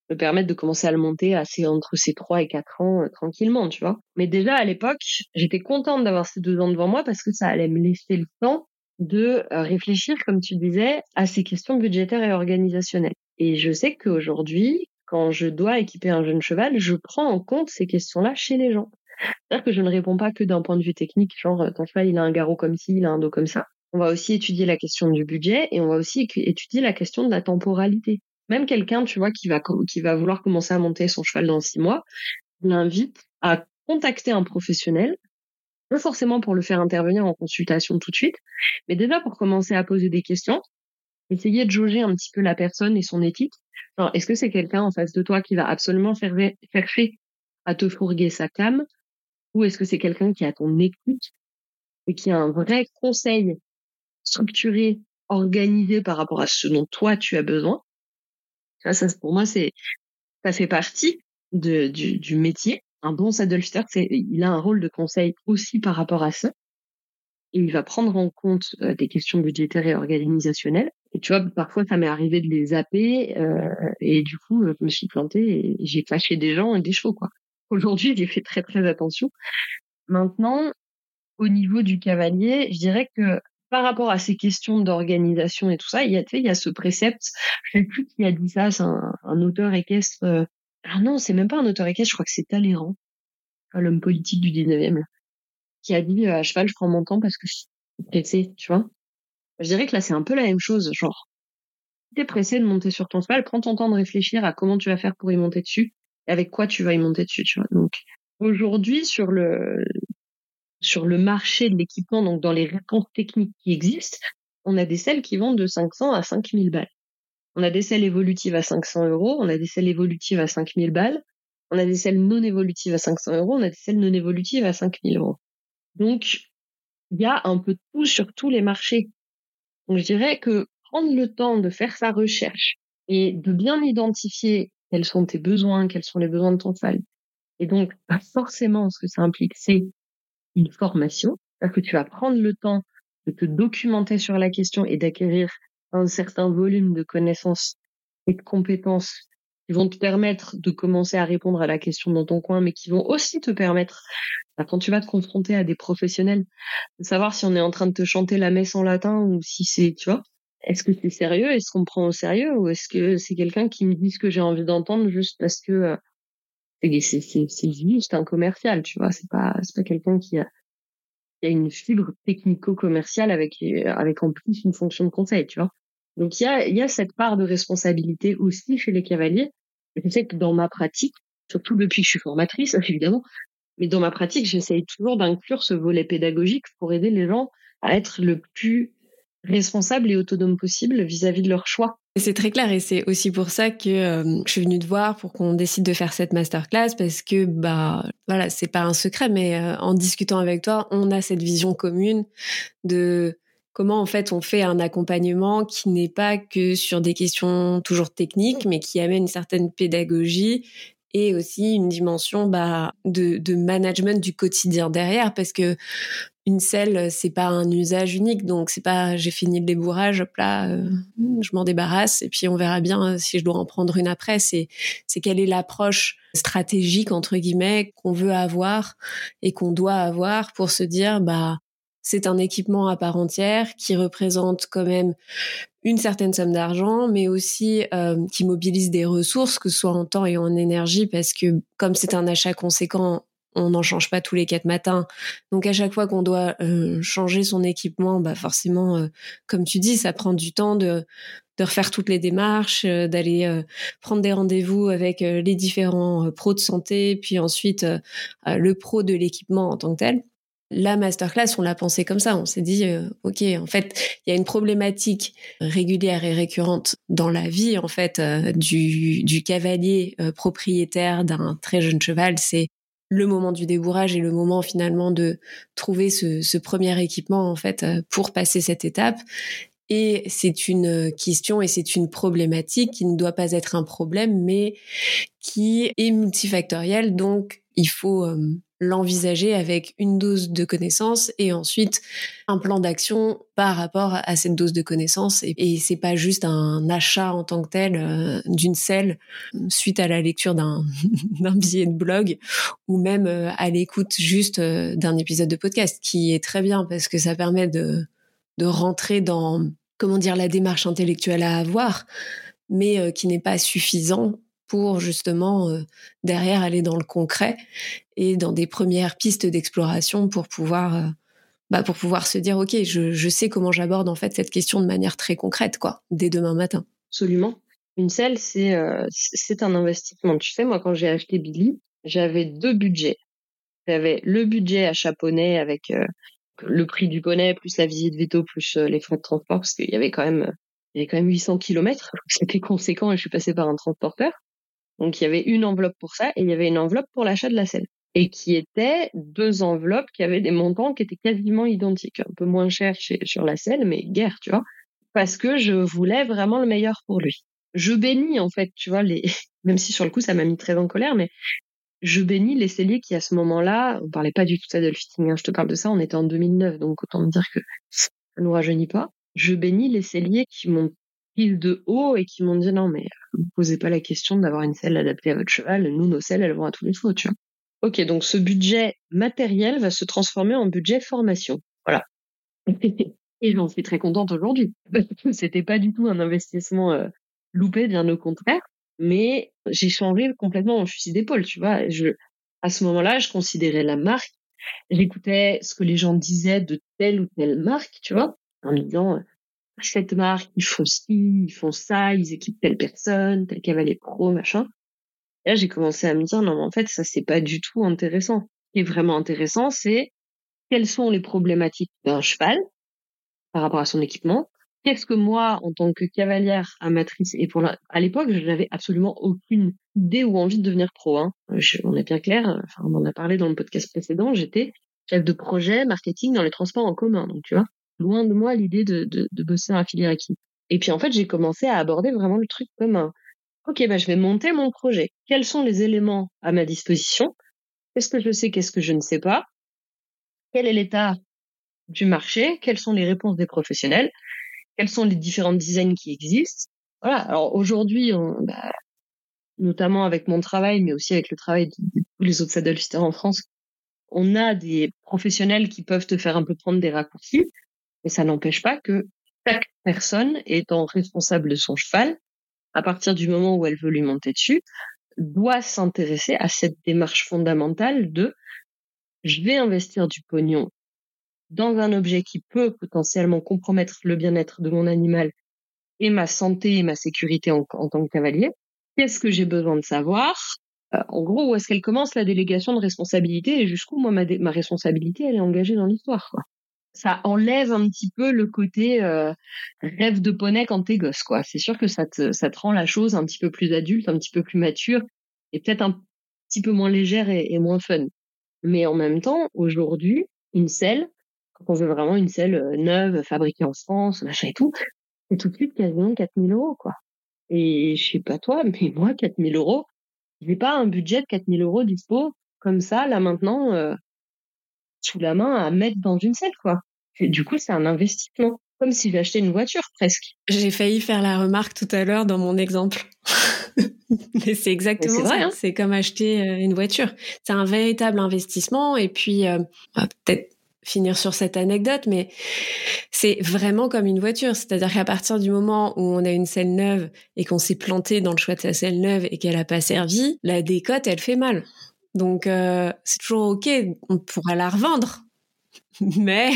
me permettre de commencer à le monter assez entre ces trois et quatre ans euh, tranquillement, tu vois. Mais déjà à l'époque, j'étais contente d'avoir ces deux ans devant moi parce que ça allait me laisser le temps de réfléchir, comme tu disais, à ces questions budgétaires et organisationnelles. Et je sais qu'aujourd'hui, quand je dois équiper un jeune cheval, je prends en compte ces questions-là chez les gens. C'est-à-dire que je ne réponds pas que d'un point de vue technique, genre euh, ton cheval il a un garrot comme ci, il a un dos comme ça. On va aussi étudier la question du budget et on va aussi étudier la question de la temporalité. Même quelqu'un, tu vois, qui va qui va vouloir commencer à monter son cheval dans six mois, l'invite à contacter un professionnel, pas forcément pour le faire intervenir en consultation tout de suite, mais déjà pour commencer à poser des questions, essayer de jauger un petit peu la personne et son éthique. Est-ce que c'est quelqu'un en face de toi qui va absolument fait à te fourguer sa cam? Ou est-ce que c'est quelqu'un qui a ton écoute et qui a un vrai conseil structuré, organisé par rapport à ce dont toi tu as besoin? Ça, ça pour moi, c'est ça fait partie de, du, du métier. Un bon saddlefitter, c'est il a un rôle de conseil aussi par rapport à ça. Et il va prendre en compte euh, des questions budgétaires et organisationnelles. Et tu vois, parfois, ça m'est arrivé de les zapper. Euh, et du coup, je me suis plantée et j'ai fâché des gens et des chevaux, quoi. Aujourd'hui, j'ai fait très très attention. Maintenant, au niveau du cavalier, je dirais que par rapport à ces questions d'organisation et tout ça, il y a, il y a ce précepte, je sais plus qui a dit ça, c'est un, auteur équestre. Euh, ah non, c'est même pas un auteur équestre, je crois que c'est Talleyrand, l'homme politique du 19e, qui a dit à cheval, je prends mon temps parce que je suis pressé, tu vois. Je dirais que là, c'est un peu la même chose, genre, si t'es pressé de monter sur ton cheval, prends ton temps de réfléchir à comment tu vas faire pour y monter dessus avec quoi tu vas y monter dessus, tu vois. Donc aujourd'hui sur le sur le marché de l'équipement, donc dans les réponses techniques qui existent, on a des selles qui vont de 500 à 5000 balles. On a des selles évolutives à 500 euros, on a des selles évolutives à 5000 balles, on a des selles non évolutives à 500 euros, on a des selles non évolutives à 5000 euros. Donc, il y a un peu de tout sur tous les marchés. Donc, je dirais que prendre le temps de faire sa recherche et de bien identifier quels sont tes besoins, quels sont les besoins de ton cheval. Et donc, bah, forcément, ce que ça implique, c'est une formation. C'est-à-dire que tu vas prendre le temps de te documenter sur la question et d'acquérir un certain volume de connaissances et de compétences qui vont te permettre de commencer à répondre à la question dans ton coin, mais qui vont aussi te permettre, bah, quand tu vas te confronter à des professionnels, de savoir si on est en train de te chanter la messe en latin ou si c'est, tu vois, est-ce que c'est sérieux, est-ce qu'on me prend au sérieux? Ou est-ce que c'est quelqu'un qui me dit ce que j'ai envie d'entendre juste parce que euh, c'est juste un commercial, tu vois, c'est pas pas quelqu'un qui a y a une fibre technico-commerciale avec, avec en plus une fonction de conseil, tu vois. Donc il y a, cette part de responsabilité aussi chez les cavaliers. Je sais que dans ma pratique, surtout depuis que je suis formatrice, [laughs] évidemment, mais dans ma pratique, j'essaye toujours d'inclure ce volet pédagogique pour aider les gens à être le plus responsable et autonome possible vis-à-vis de leur choix. C'est très clair et c'est aussi pour ça que euh, je suis venue te voir pour qu'on décide de faire cette masterclass parce que bah voilà c'est pas un secret mais euh, en discutant avec toi on a cette vision commune de comment en fait on fait un accompagnement qui n'est pas que sur des questions toujours techniques mais qui amène une certaine pédagogie et aussi une dimension bah, de, de management du quotidien derrière parce que une selle, c'est pas un usage unique, donc c'est pas j'ai fini le débourrage, là, euh, je m'en débarrasse et puis on verra bien si je dois en prendre une après. C'est quelle est l'approche stratégique entre guillemets qu'on veut avoir et qu'on doit avoir pour se dire bah c'est un équipement à part entière qui représente quand même une certaine somme d'argent, mais aussi euh, qui mobilise des ressources, que ce soit en temps et en énergie, parce que comme c'est un achat conséquent, on n'en change pas tous les quatre matins. Donc à chaque fois qu'on doit euh, changer son équipement, bah forcément, euh, comme tu dis, ça prend du temps de, de refaire toutes les démarches, euh, d'aller prendre des rendez-vous avec les différents pros de santé, puis ensuite le pro de l'équipement en tant que tel. La masterclass, on l'a pensé comme ça. On s'est dit, ok, en fait, il y a une problématique régulière et récurrente dans la vie, en fait, du, du cavalier propriétaire d'un très jeune cheval. C'est le moment du débourrage et le moment finalement de trouver ce, premier équipement en fait euh, pour passer cette étape. Et c'est une question et c'est une problématique qui ne doit pas être un problème, mais qui est multifactorielle. Donc, il faut euh, l'envisager avec une dose de connaissances et ensuite un plan d'action par rapport à cette dose de connaissances. Et, et c'est pas juste un achat en tant que tel euh, d'une selle suite à la lecture [laughs] d'un billet de blog ou même euh, à l'écoute juste euh, d'un épisode de podcast qui est très bien parce que ça permet de de rentrer dans comment dire la démarche intellectuelle à avoir mais qui n'est pas suffisant pour justement euh, derrière aller dans le concret et dans des premières pistes d'exploration pour pouvoir euh, bah, pour pouvoir se dire ok je, sais comment j'aborde en fait cette question de manière très concrète quoi dès demain matin. Absolument. Une selle c'est euh, c'est un investissement. Tu sais moi quand j'ai acheté Billy j'avais deux budgets. J'avais le budget à chaponnet avec le prix du poney plus la visite veto plus les frais de transport parce qu'il y avait quand même il y avait quand même 800 kilomètres, c'était conséquent et je suis passée par un transporteur. Donc il y avait une enveloppe pour ça et il y avait une enveloppe pour l'achat de la selle. Et qui étaient deux enveloppes qui avaient des montants qui étaient quasiment identiques. Un peu moins cher sur la selle, mais guère, tu vois. Parce que je voulais vraiment le meilleur pour lui. Je bénis, en fait, tu vois, les, [laughs] même si sur le coup ça m'a mis très en colère, mais je bénis les celliers qui à ce moment-là, on parlait pas du tout de fitting, je te parle de ça, on était en 2009, donc autant me dire que ça nous rajeunit pas. Je bénis les celliers qui m'ont de haut et qui m'ont dit non mais vous posez pas la question d'avoir une selle adaptée à votre cheval, nous nos selles elles vont à tous les chevaux, tu vois. Ok, donc ce budget matériel va se transformer en budget formation. Voilà. et j'en suis très contente aujourd'hui. C'était pas du tout un investissement euh, loupé, bien au contraire. Mais j'ai changé complètement mon fusil d'épaule, tu vois. Je, à ce moment-là, je considérais la marque. J'écoutais ce que les gens disaient de telle ou telle marque, tu vois, en me disant cette marque, ils font ci, ils font ça, ils équipent telle personne, tel cavalier pro, machin. Et là, j'ai commencé à me dire, non, mais en fait, ça, c'est pas du tout intéressant. Ce qui est vraiment intéressant, c'est quelles sont les problématiques d'un cheval par rapport à son équipement. Qu'est-ce que moi, en tant que cavalière amatrice, et pour la... à l'époque, je n'avais absolument aucune idée ou envie de devenir pro. Hein. on est bien clair, enfin, on en a parlé dans le podcast précédent, j'étais chef de projet marketing dans les transports en commun. Donc, tu vois, loin de moi l'idée de, de, de bosser la filière équipe. Et puis en fait, j'ai commencé à aborder vraiment le truc comme un OK, bah, je vais monter mon projet. Quels sont les éléments à ma disposition? Qu'est-ce que je sais, qu'est-ce que je ne sais pas? Quel est l'état du marché? Quelles sont les réponses des professionnels? Quels sont les différents designs qui existent? Voilà. Alors aujourd'hui, bah, notamment avec mon travail, mais aussi avec le travail de, tous les autres saddle en France, on a des professionnels qui peuvent te faire un peu prendre des raccourcis, mais ça n'empêche pas que chaque personne étant responsable de son cheval, à partir du moment où elle veut lui monter dessus, doit s'intéresser à cette démarche fondamentale de je vais investir du pognon dans un objet qui peut potentiellement compromettre le bien-être de mon animal et ma santé et ma sécurité en, tant que cavalier. Qu'est-ce que j'ai besoin de savoir? Euh, En gros, où est-ce qu'elle commence la délégation de responsabilité et jusqu'où moi ma, ma responsabilité elle est engagée dans l'histoire ça enlève un petit peu le côté euh, rêve de poney quand t'es gosse, quoi. C'est sûr que ça te, ça te rend la chose un petit peu plus adulte, un petit peu plus mature, et peut-être un petit peu moins légère et, moins fun. Mais en même temps, aujourd'hui, une selle, quand on veut vraiment une selle euh, neuve, fabriquée en France, machin et tout, c'est tout de suite quasiment 4000 euros, quoi. Et je sais pas toi, [laughs] mais moi, 4000 euros, j'ai pas un budget de 4000 euros dispo comme ça, là maintenant, euh, sous la main à mettre dans une selle, quoi. Et du coup, c'est un investissement, comme si j'achetais une voiture presque. J'ai failli faire la remarque tout à l'heure dans mon exemple. [laughs] Mais c'est exactement ça. Hein. C'est comme acheter euh, une voiture. C'est un véritable investissement. Et puis, euh, peut-être finir sur cette anecdote, mais c'est vraiment comme une voiture. C'est-à-dire qu'à partir du moment où on a une selle neuve et qu'on s'est planté dans le choix de sa selle neuve et qu'elle n'a pas servi, la décote, elle fait mal. Donc euh, c'est toujours ok, on pourra la revendre, [laughs] mais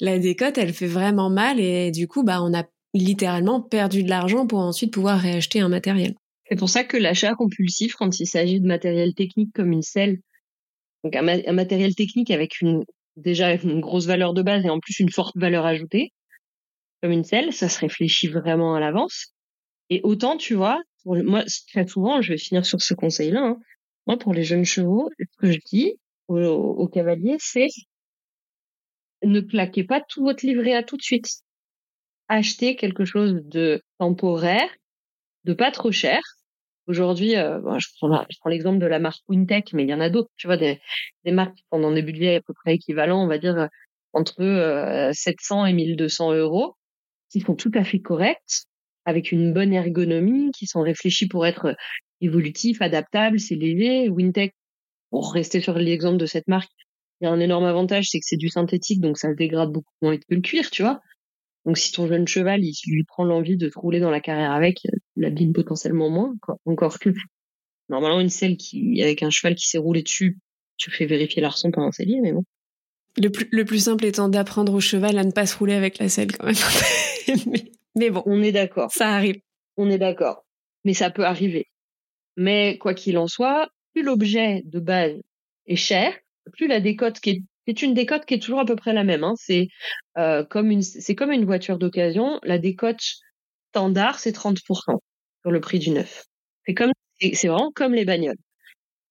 la décote, elle fait vraiment mal et du coup, bah, on a littéralement perdu de l'argent pour ensuite pouvoir réacheter un matériel. C'est pour ça que l'achat compulsif, quand il s'agit de matériel technique comme une selle, donc un, matériel technique avec une déjà une grosse valeur de base et en plus une forte valeur ajoutée, comme une selle, ça se réfléchit vraiment à l'avance. Et autant, tu vois, moi, très souvent, je vais finir sur ce conseil-là, hein, moi, pour les jeunes chevaux, ce que je dis aux, cavaliers, c'est ne claquez pas tout votre livret à tout de suite. Achetez quelque chose de temporaire, de pas trop cher. Aujourd'hui, euh, je prends, l'exemple de la marque Wintech, mais il y en a d'autres. Tu vois, des, marques qui sont des budgets à peu près équivalents, on va dire entre 700 euh, et 1200 euros, qui sont tout à fait corrects, avec une bonne ergonomie, qui sont réfléchis pour être évolutif, adaptable, c'est léger. Wintech, pour rester sur l'exemple de cette marque, il y a un énorme avantage, c'est que c'est du synthétique, donc ça se dégrade beaucoup moins vite que le cuir, tu vois. Donc si ton jeune cheval, il lui prend l'envie de te rouler dans la carrière avec, tu l'abîmes potentiellement moins, quoi. encore que normalement une selle qui avec un cheval qui s'est roulé dessus, tu fais vérifier l'arçon pendant un cellier, mais bon. Le plus, le plus simple étant d'apprendre au cheval à ne pas se rouler avec la selle quand même. [laughs] mais, mais bon, on est d'accord. Ça arrive. On est d'accord. Mais ça peut arriver. Mais quoi qu'il en soit, plus l'objet de base est cher, plus la décote qui est, une décote qui est toujours à peu près la même. Hein. C'est euh, comme une c'est comme une voiture d'occasion. La décote standard c'est 30% sur le prix du neuf. C'est comme c'est vraiment comme les bagnoles.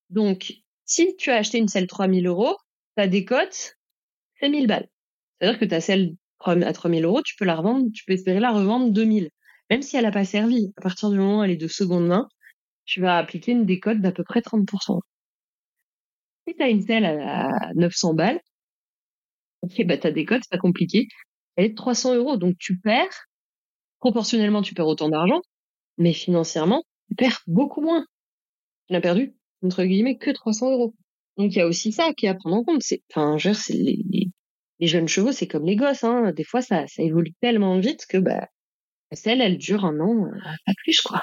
Donc si tu as acheté une selle 3000 euros, ta décote c'est 1000 balles. C'est-à-dire que ta selle à 3000 euros, tu peux la revendre, tu peux espérer la revendre 2000. Même si elle n'a pas servi, à partir du moment où elle est de seconde main, tu vas appliquer une décote d'à peu près 30%. Si tu as une selle à 900 balles, ok, bah ta décote, c'est pas compliqué, elle est de 300 euros. Donc tu perds, proportionnellement, tu perds autant d'argent, mais financièrement, tu perds beaucoup moins. Tu n'as perdu, entre guillemets, que 300 euros. Donc il y a aussi ça qui est à prendre en compte. Enfin, c'est les, les, jeunes chevaux, c'est comme les gosses. Hein. Des fois, ça, évolue tellement vite que bah, la selle, elle dure un an, euh, pas plus, quoi.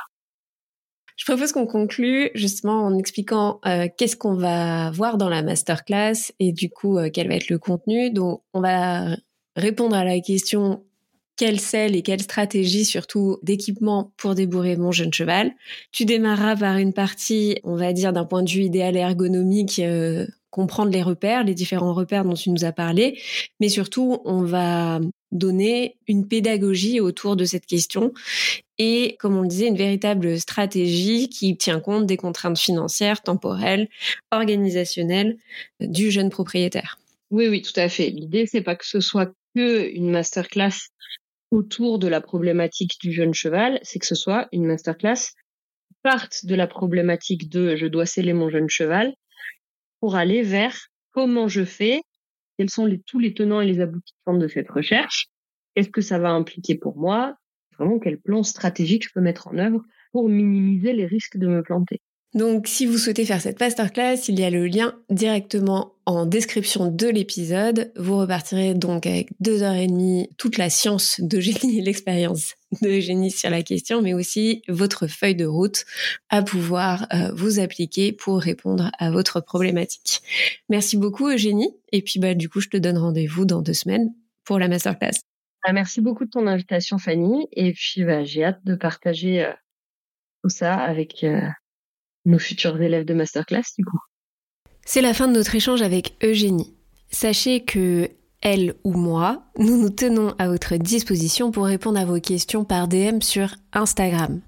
Je propose qu'on conclue justement en expliquant euh, qu'est-ce qu'on va voir dans la masterclass et du coup euh, quel va être le contenu. Donc on va répondre à la question quelle selle et quelle stratégie surtout d'équipement pour débourrer mon jeune cheval. Tu démarreras par une partie, on va dire d'un point de vue idéal et ergonomique, euh, comprendre les repères, les différents repères dont tu nous as parlé, mais surtout on va donner une pédagogie autour de cette question et, comme on le disait, une véritable stratégie qui tient compte des contraintes financières, temporelles, organisationnelles du jeune propriétaire. Oui, oui, tout à fait. L'idée, c'est pas que ce soit que une masterclass autour de la problématique du jeune cheval, c'est que ce soit une masterclass parte de la problématique de je dois sceller mon jeune cheval pour aller vers comment je fais, quels sont tous les tenants et les aboutissants de cette recherche, qu'est-ce que ça va impliquer pour moi, vraiment quel plan stratégique je peux mettre en œuvre pour minimiser les risques de me planter? Donc, si vous souhaitez faire cette masterclass, il y a le lien directement en description de l'épisode. Vous repartirez donc avec deux heures et demie toute la science de génie et l'expérience de génie sur la question, mais aussi votre feuille de route à pouvoir euh, vous appliquer pour répondre à votre problématique. Merci beaucoup, Eugénie. Et puis, bah, du coup, je te donne rendez-vous dans deux semaines pour la masterclass. Bah, merci beaucoup de ton invitation, Fanny. Et puis, bah, j'ai hâte de partager euh, tout ça avec euh, nos futurs élèves de masterclass du coup. C'est la fin de notre échange avec Eugénie. Sachez que elle ou moi, nous nous tenons à votre disposition pour répondre à vos questions par DM sur Instagram.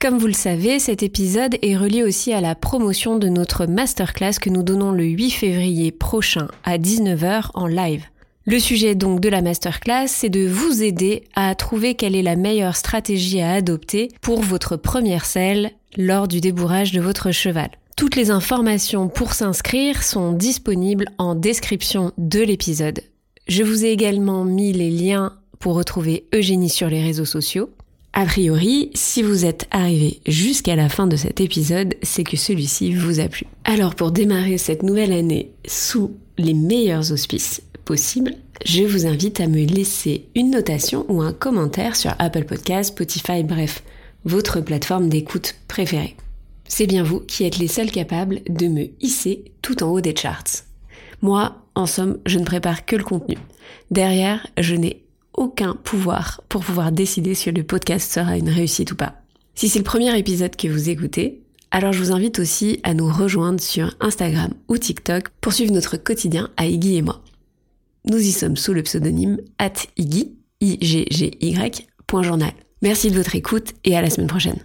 Comme vous le savez, cet épisode est relié aussi à la promotion de notre masterclass que nous donnons le 8 février prochain à 19h en live. Le sujet donc de la masterclass, c'est de vous aider à trouver quelle est la meilleure stratégie à adopter pour votre première selle lors du débourrage de votre cheval. Toutes les informations pour s'inscrire sont disponibles en description de l'épisode. Je vous ai également mis les liens pour retrouver Eugénie sur les réseaux sociaux. A priori, si vous êtes arrivé jusqu'à la fin de cet épisode, c'est que celui-ci vous a plu. Alors pour démarrer cette nouvelle année sous les meilleurs auspices possibles, je vous invite à me laisser une notation ou un commentaire sur Apple Podcasts, Spotify, bref, votre plateforme d'écoute préférée. C'est bien vous qui êtes les seuls capables de me hisser tout en haut des charts. Moi, en somme, je ne prépare que le contenu. Derrière, je n'ai aucun pouvoir pour pouvoir décider si le podcast sera une réussite ou pas. Si c'est le premier épisode que vous écoutez, alors je vous invite aussi à nous rejoindre sur Instagram ou TikTok pour suivre notre quotidien à Iggy et moi. Nous y sommes sous le pseudonyme at Iggy, I-G-G-Y, journal. Merci de votre écoute et à la semaine prochaine.